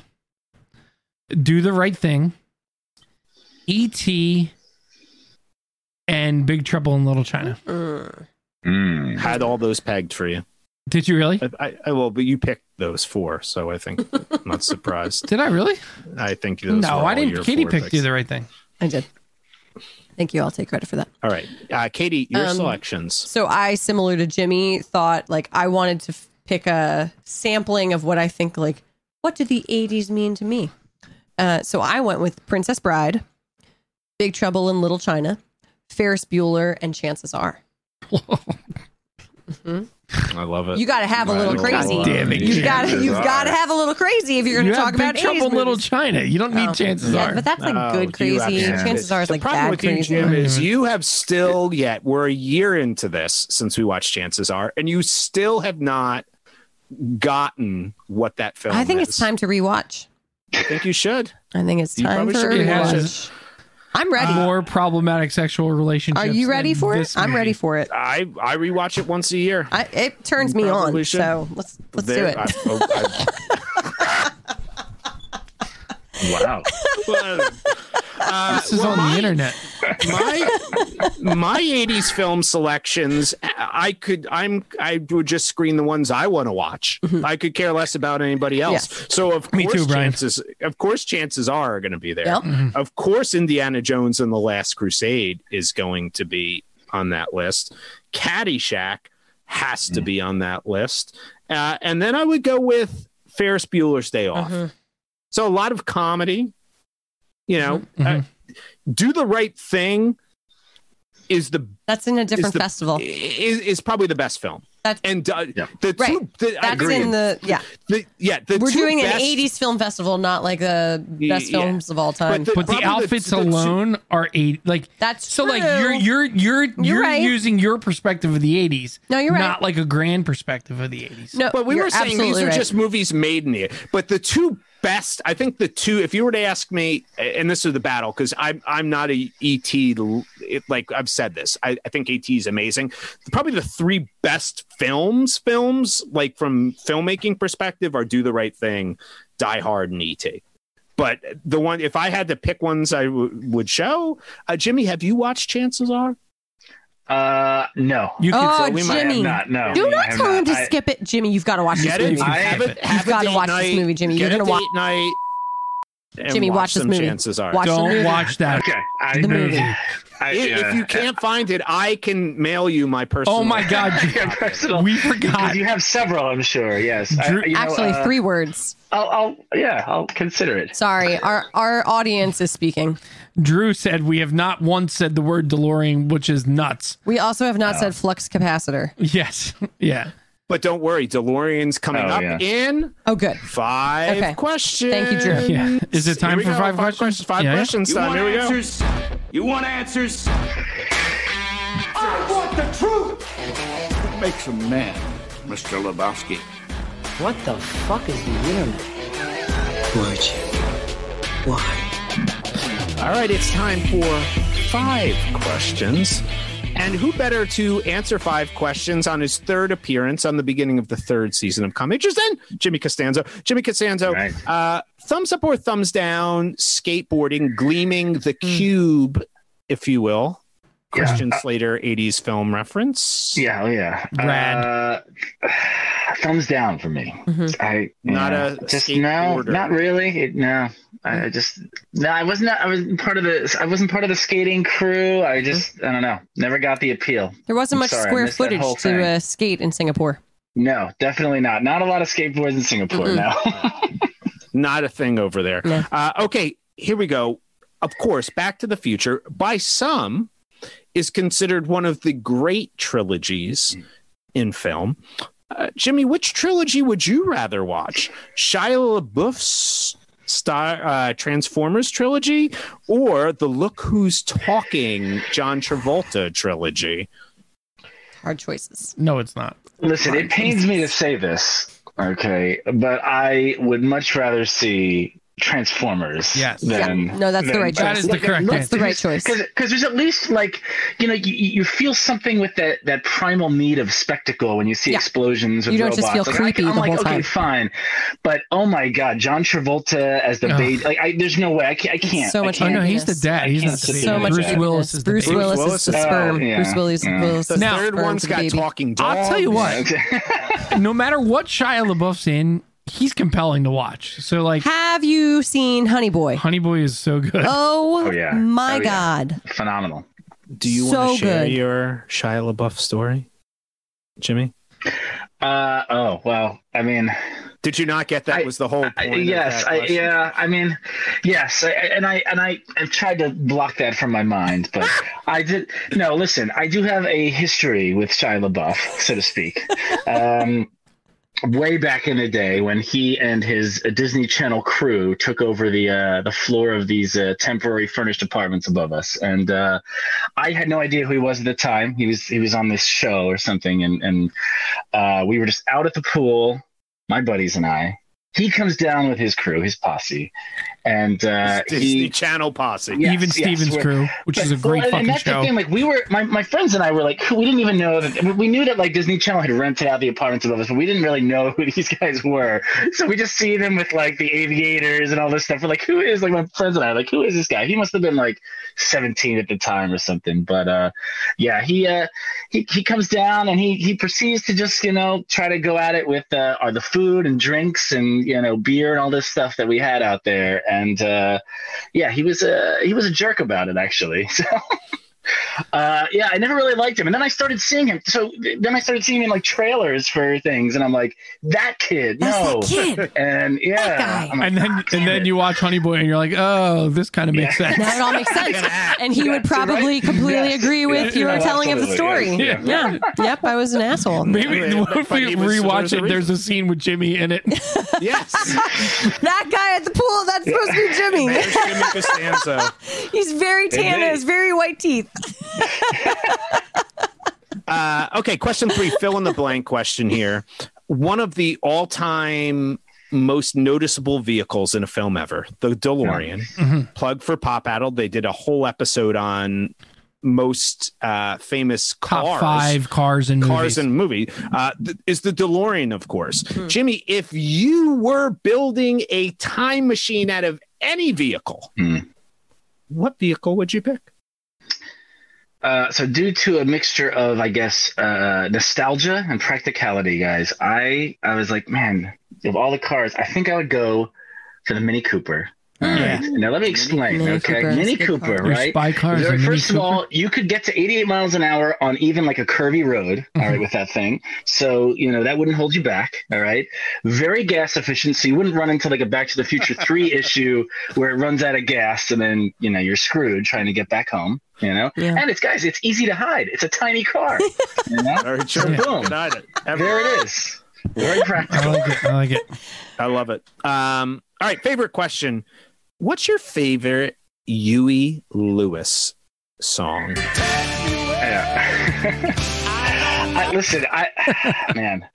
Do the Right Thing, E.T., and Big Trouble in Little China. Mm. Had all those pegged for you. Did you really? I, I, I well, but you picked those four, so I think I'm not surprised. Did I really? I think those no, were I all didn't. your Katie picked picks. Do the Right Thing. I did. Thank you. I'll take credit for that. All right, uh, Katie, your Um, selections. So I, similar to Jimmy, thought like I wanted to f- pick a sampling of what I think like what did the '80s mean to me. Uh, so I went with Princess Bride, Big Trouble in Little China, Ferris Bueller, and Chances Are. I love it. You got to have a little crazy. it. Damn it, You've got to you've got to have a little crazy if you're going You to have talk Big about Trouble in Little. China. You don't need Oh, chances yeah, are. but that's like Oh, good you crazy. absolutely- Chances are is the like problem bad with you, crazy. Jim, is Mhm. you have still yet we're a year into this since we watched Chances Are, and you still have not gotten what that film. Is. I think is. it's time to rewatch. I think you should. I think it's time probably for a should It has rewatch. I'm ready. more problematic sexual relationships. Are you ready for it? this I'm ready for it. I I rewatch it once a year. I, it turns You me probably on. should. So let's let's do There- it. I- oh, I- Wow. Uh, This is well, on my- the internet. my my 80s film selections i could i'm i would just screen the ones i want to watch i could care less about anybody else so of Me course too, Brian. chances of course chances are, are going to be there Yep. Mhm. of course indiana jones and the last crusade is going to be on that list caddyshack has to be on that list uh, and then i would go with ferris bueller's day off Mhm. So a lot of comedy you know Mhm, uh, do the right thing is the That's in a different the- festival. is, is probably the best film. That's- and uh, Yeah. the Right. two, the, I That's in the yeah. The- yeah, the We're doing best, an '80s film festival, not like the best Yeah. films of all time. But the- But the Probably the- outfits the two- alone are eight. Like That's so. Like true. you're you're you're you're, right. using your perspective of the '80s. No, you're right. Not like a grand perspective of the '80s. no, But we were saying these are right. just movies made in the. But the two best, I think the two. If you were to ask me, and this is the battle, because I'm I'm not a ET. it- Like I've said this, I, I think ET is amazing. Probably the three best films, films like from filmmaking perspective, are Do the Right Thing, Die Hard, and ET. But the one, if I had to pick ones, I w- would show. Uh, Jimmy, have you watched Chances Are? Uh, no. You could Oh, say we might Jimmy! Not no. Do not have tell him to I- skip it, Jimmy. You've got to watch Get this it? movie. I- have it. Have You've gotta a date watch this movie, Jimmy. You're gonna date night. Jimmy, watch this some movie. Chances are. Watch don't movie. watch that. Okay. I, The movie. I, if, yeah. if you can't find it, I can mail you my personal. Oh my God, personal- we forgot. you have several, I'm sure. Yes. I- you know, Actually, uh, three words. I'll, I'll, yeah, I'll consider it. Sorry, our our audience is speaking. Drew said we have not once said the word DeLorean, which is nuts. We also have Oh. not said flux capacitor. Yes. Yeah. But don't worry, DeLorean's coming Oh, up yeah. in Oh, good. five Okay. questions. Thank you, Drew. Yeah. Is it time for go. five, questions? Five Yeah, yeah. questions You time. want Here we go. answers? You want answers? I want the truth! What makes a man, Mr. Lebowski? What the fuck is the internet? Would Why? All right, it's time for five questions. And who better to answer five questions on his third appearance on the beginning of the third season of Comedians than Jimmy Costanzo? Jimmy Costanzo, Right. uh, thumbs up or thumbs down, skateboarding, gleaming the cube, if you will. Yeah. Christian Slater 80s film reference. Yeah, oh, yeah. Rad. Uh, thumbs down for me. Mhm. I Not yeah, a just no, skateboarder. not really. It, no, I I just no. I wasn't. I was part of the. I wasn't part of the skating crew. I just. I don't know. Never got the appeal. There wasn't I'm much sorry, square footage to uh, skate in Singapore. No, definitely not. Not a lot of skateboards in Singapore. Mm-mm. No. Not a thing over there. No. Uh, okay, here we go. Of course, Back to the Future, by some, is considered one of the great trilogies in film. Uh, Jimmy, which trilogy would you rather watch? Shia LaBeouf's Star uh, Transformers trilogy or the Look Who's Talking John Travolta trilogy? Hard choices. No, it's not. Listen, it pains me to say this, okay, but I would much rather see Transformers. Yes. Than, Yeah. No, that's the right choice. is the correct That's the right choice. because there's at least like you know you, you feel something with that that primal need of spectacle when you see Yeah. explosions with You don't robots. just feel Like, creepy can- I'm the like, whole okay, time. fine, but oh my god, John Travolta as the Ugh. baby. Like, I, there's no way I can't. I can't. so much Oh can't. no, he's the dad. He's not the baby. So much Bruce happiness. Willis is the Bruce baby. Willis Willis is the sperm. Oh, yeah. Bruce Willis, Yeah. Willis The Now- third sperm one's to the got talking dogs. I'll tell you what. no matter what Shia LaBeouf's in, he's compelling to watch. So like, Have you seen Honey Boy? Honey Boy is so good. Oh, Oh, yeah. my Oh, yeah. God. Phenomenal. Do you So want to share good. your Shia LaBeouf story, Jimmy? Uh oh well. I mean, Did you not get that? I- was the whole point? I, of yes, that I, yeah. I mean, yes, I, and I and I have tried to block that from my mind, but I did. No, listen, I do have a history with Shia LaBeouf, so to speak. Um, way back in the day when he and his Disney Channel crew took over the uh, the floor of these uh, temporary furnished apartments above us, and uh, I had no idea who he was at the time. He was he was on this show or something, and and uh, we were just out at the pool, my buddies and I. He comes down with his crew, his posse, and uh, Disney he Channel posse. Yeah. Even Stevens we're- crew, which is a great well, and fucking that's show. The thing, like we were, my, my friends and I were like, we didn't even know that we knew that like Disney Channel had rented out the apartments above us, but we didn't really know who these guys were. So we just see them with like the aviators and all this stuff. We're like, who is like my friends and I are like, who is this guy? He must have been like 17 at the time or something. But uh, yeah, he uh, he he comes down and he he proceeds to just you know try to go at it with uh, are the food and drinks and you know beer and all this stuff that we had out there and. uh yeah, he was a he was a jerk about it actually. So, uh, yeah, I never really liked him, and then I started seeing him. So then I started seeing him in like trailers for things, and I'm like, that kid, That's no, that kid. and yeah, guy. Like, and then and then it." you watch Honey Boy and you're like, oh, this kind of makes Yeah. sense. Now it all makes sense. And he would Yes, right? probably completely Yes. agree with Yeah, your no, telling of the story. absolutely, Yeah. yes, Yep, I was an asshole. Maybe Yeah, what if we rewatch there's a it? There's a scene with Jimmy in it. Yes. That guy at the pool, that's supposed to be Jimmy. Jimmy Costanzo. He's very tan and has very white teeth. Uh, okay, question three, fill in the blank question here. One of the all time most noticeable vehicles in a film ever, the DeLorean. Mhm. Plug for Pop Addle. They did a whole episode on most uh, famous Top cars. five cars and Cars movies. and movie uh, th- is the DeLorean, of course. Jimmy, if you were building a time machine out of any vehicle, Hmm. what vehicle would you pick? Uh, so due to a mixture of, I guess, uh, nostalgia and practicality, guys, I I was like, man, of all the cars, I think I would go for the Mini Cooper. All Yeah. right. Now let me explain. Mini okay, Cooper Mini Cooper, car. Right? spy car is a Very- Mini First of Cooper? all, you could get to 88 miles an hour on even like a curvy road, all right, with that thing. So, you know, that wouldn't hold you back, all right? Very gas efficient, so you wouldn't run into like a Back to the Future 3 issue where it runs out of gas and then, you know, you're screwed trying to get back home, you know? Yeah. And it's, guys, it's easy to hide. It's a tiny car, you know? Very So true. boom, Good idea. there it is. Very I practical. like it. I like it. I love it. Um, all right, favorite question. What's your favorite Huey Lewis song? I, listen, I man,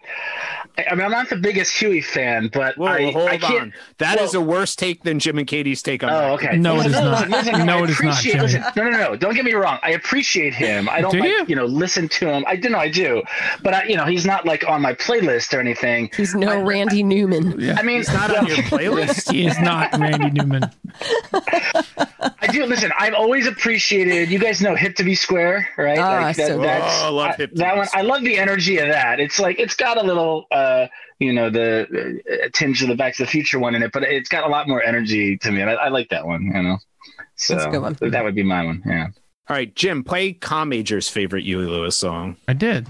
I, I mean, I'm not the biggest Huey fan, but Whoa, I, hold I can't. on. That is well- a worse take than Jim and Katie's take on Oh, that. okay. No, it is Listen, not. listen, No, I it is not, listen, no, no, no. Don't get me wrong. I appreciate him. I don't Do like, you? know, listen to him. I do know I do, but I, you know, he's not like on my playlist or anything. He's no Randy Newman. Yeah. I mean, It's not on your playlist. He is not Randy Newman. I do listen. I've always appreciated. You guys know "Hip to Be Square," right? Ah, so good. Oh, I love Hip that Be one. I love the energy of that. It's like it's got a little, uh, you know, the uh, tinge of the Back to the Future one in it, but it's got a lot more energy to me, and I, I like that one. You know, so That's a good one. that would be my one. Yeah. All right, Jim, play Com Major's favorite Huey Lewis song. I did.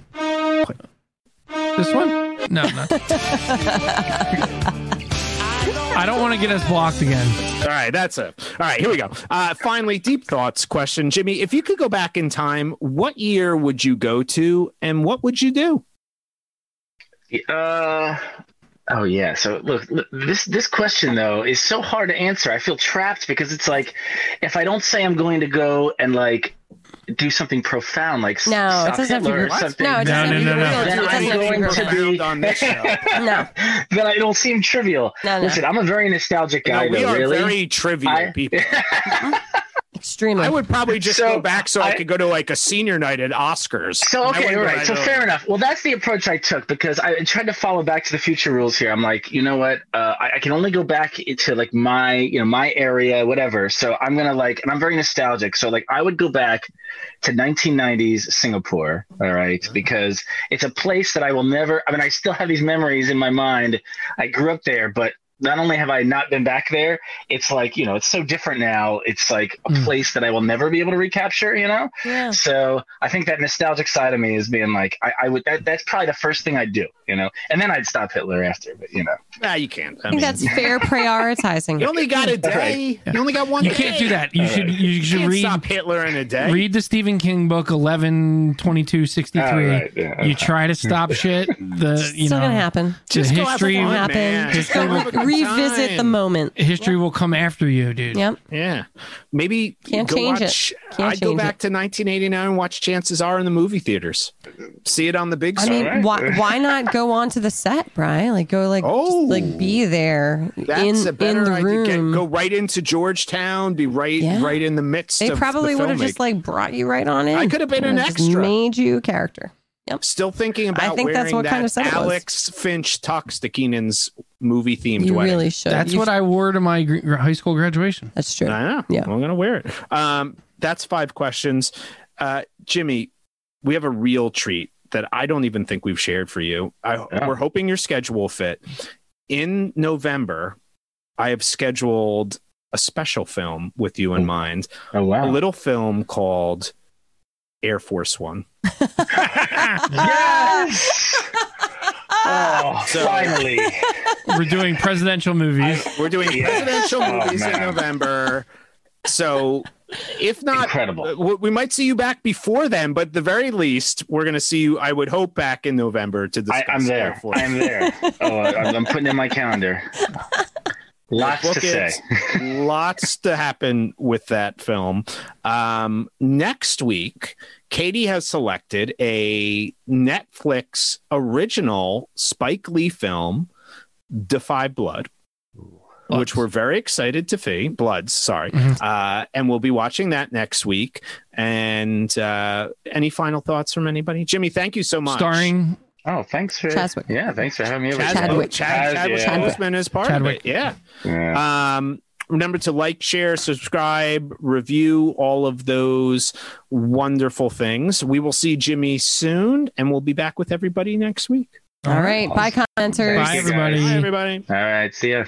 This one? No, not. I don't want to get us blocked again. All right, that's it. All right, here we go. Uh, finally, deep thoughts question, Jimmy. If you could go back in time, what year would you go to, and what would you do? Uh, Oh yeah. So look, look, this this question though is so hard to answer. I feel trapped because it's like if I don't say I'm going to go and like do something profound like s- No, it stop doesn't have to Hitler be- or something, no, it No, doesn't no, have to no, no. Then It I'm have to be going to be on this show. No, then I don't seem trivial. No, no. Listen, I'm a very nostalgic No, guy we though. are really. very trivial I- people. extremely. I would probably just So, go back so I, I- could go to like a senior night at Oscars. So okay, wouldn't all go right. So fair enough. Well, that's the approach I took because I tried to follow back to the future rules here. I'm like, you know what? Uh, I, I can only go back to like my, you know, my area, whatever. So I'm gonna like, and I'm very nostalgic. So like, I would go back to 1990s Singapore. All right, because it's a place that I will never. I mean, I still have these memories in my mind. I grew up there, but not only have I not been back there, it's like you know, it's so different now. It's like a Mm. place that I will never be able to recapture. You know. yeah. So I think that nostalgic side of me is being like, I, I would. That, that's probably the first thing I'd do, you know, and then I'd stop Hitler after. But you know, Nah, you can't. I, I think mean, that's fair prioritizing. you only got a day. You only got one. You day. can't do that. You should you You should can't read stop Hitler in a day. read the Stephen King book 11 22 63. All right, yeah, You try to stop shit. The you Still know It's gonna happen. Just the go have history happen. man. Just Go go have a good revisit time. the moment. history will come after you, dude. Yep. Yeah, maybe Can't go change it. Can't I'd go change back to 1989 and watch Chances Are in the movie theaters. See it on the big screen. I mean, right. why why not go onto the set, Brian? Like go like Oh. just, like be there That's in a better in the idea. Get- room. go right into Georgetown. Be right, Yeah. right in the midst. they of probably the would have just like brought you right on in. I could have been an extra. Made you a character. Still thinking about I think that's what that kind of set it was. Alex Finch tux to Keenan's movie themed You wedding. really should. That's You what I wore to my gr- high school graduation. That's true. I know. Yeah. I'm gonna wear it. Um, that's five questions. Uh, Jimmy, we have a real treat that I don't even think we've shared for you. I, Yeah. We're hoping your schedule will fit. In November, I have scheduled a special film with you in Oh. mind. oh wow! A little film called Air Force One. yes. oh, So- finally. We're doing presidential movies. We're doing Yeah. presidential Oh, movies in. November. So, if not, Incredible. we might see you back before then, but the very least, we're going to see you. I would hope back in November to discuss. I, I'm Air there. Force. I'm there. Oh, I'm, I'm putting in my calendar. Lots to say. Lots to happen with that film. Um, next week, Katie has selected a Netflix original Spike Lee film, Da 5 Blood. Which we're very excited to see. Bloods, sorry. Mhm. Uh, and we'll be watching that next week. And uh, any final thoughts from anybody? Jimmy, thank you so much. starring Oh, thanks for Chaswick. Yeah, thanks for having me over. Chad- Chadwick. Chad- Chadwick yeah. Boseman is part Chadwick. of it. Yeah. Yeah. Um, remember to like, share, subscribe, review all of those wonderful things. We will see Jimmy soon, and we'll be back with everybody next week. All right. Bye, commenters. Bye, everybody. Bye, everybody. All right. See ya.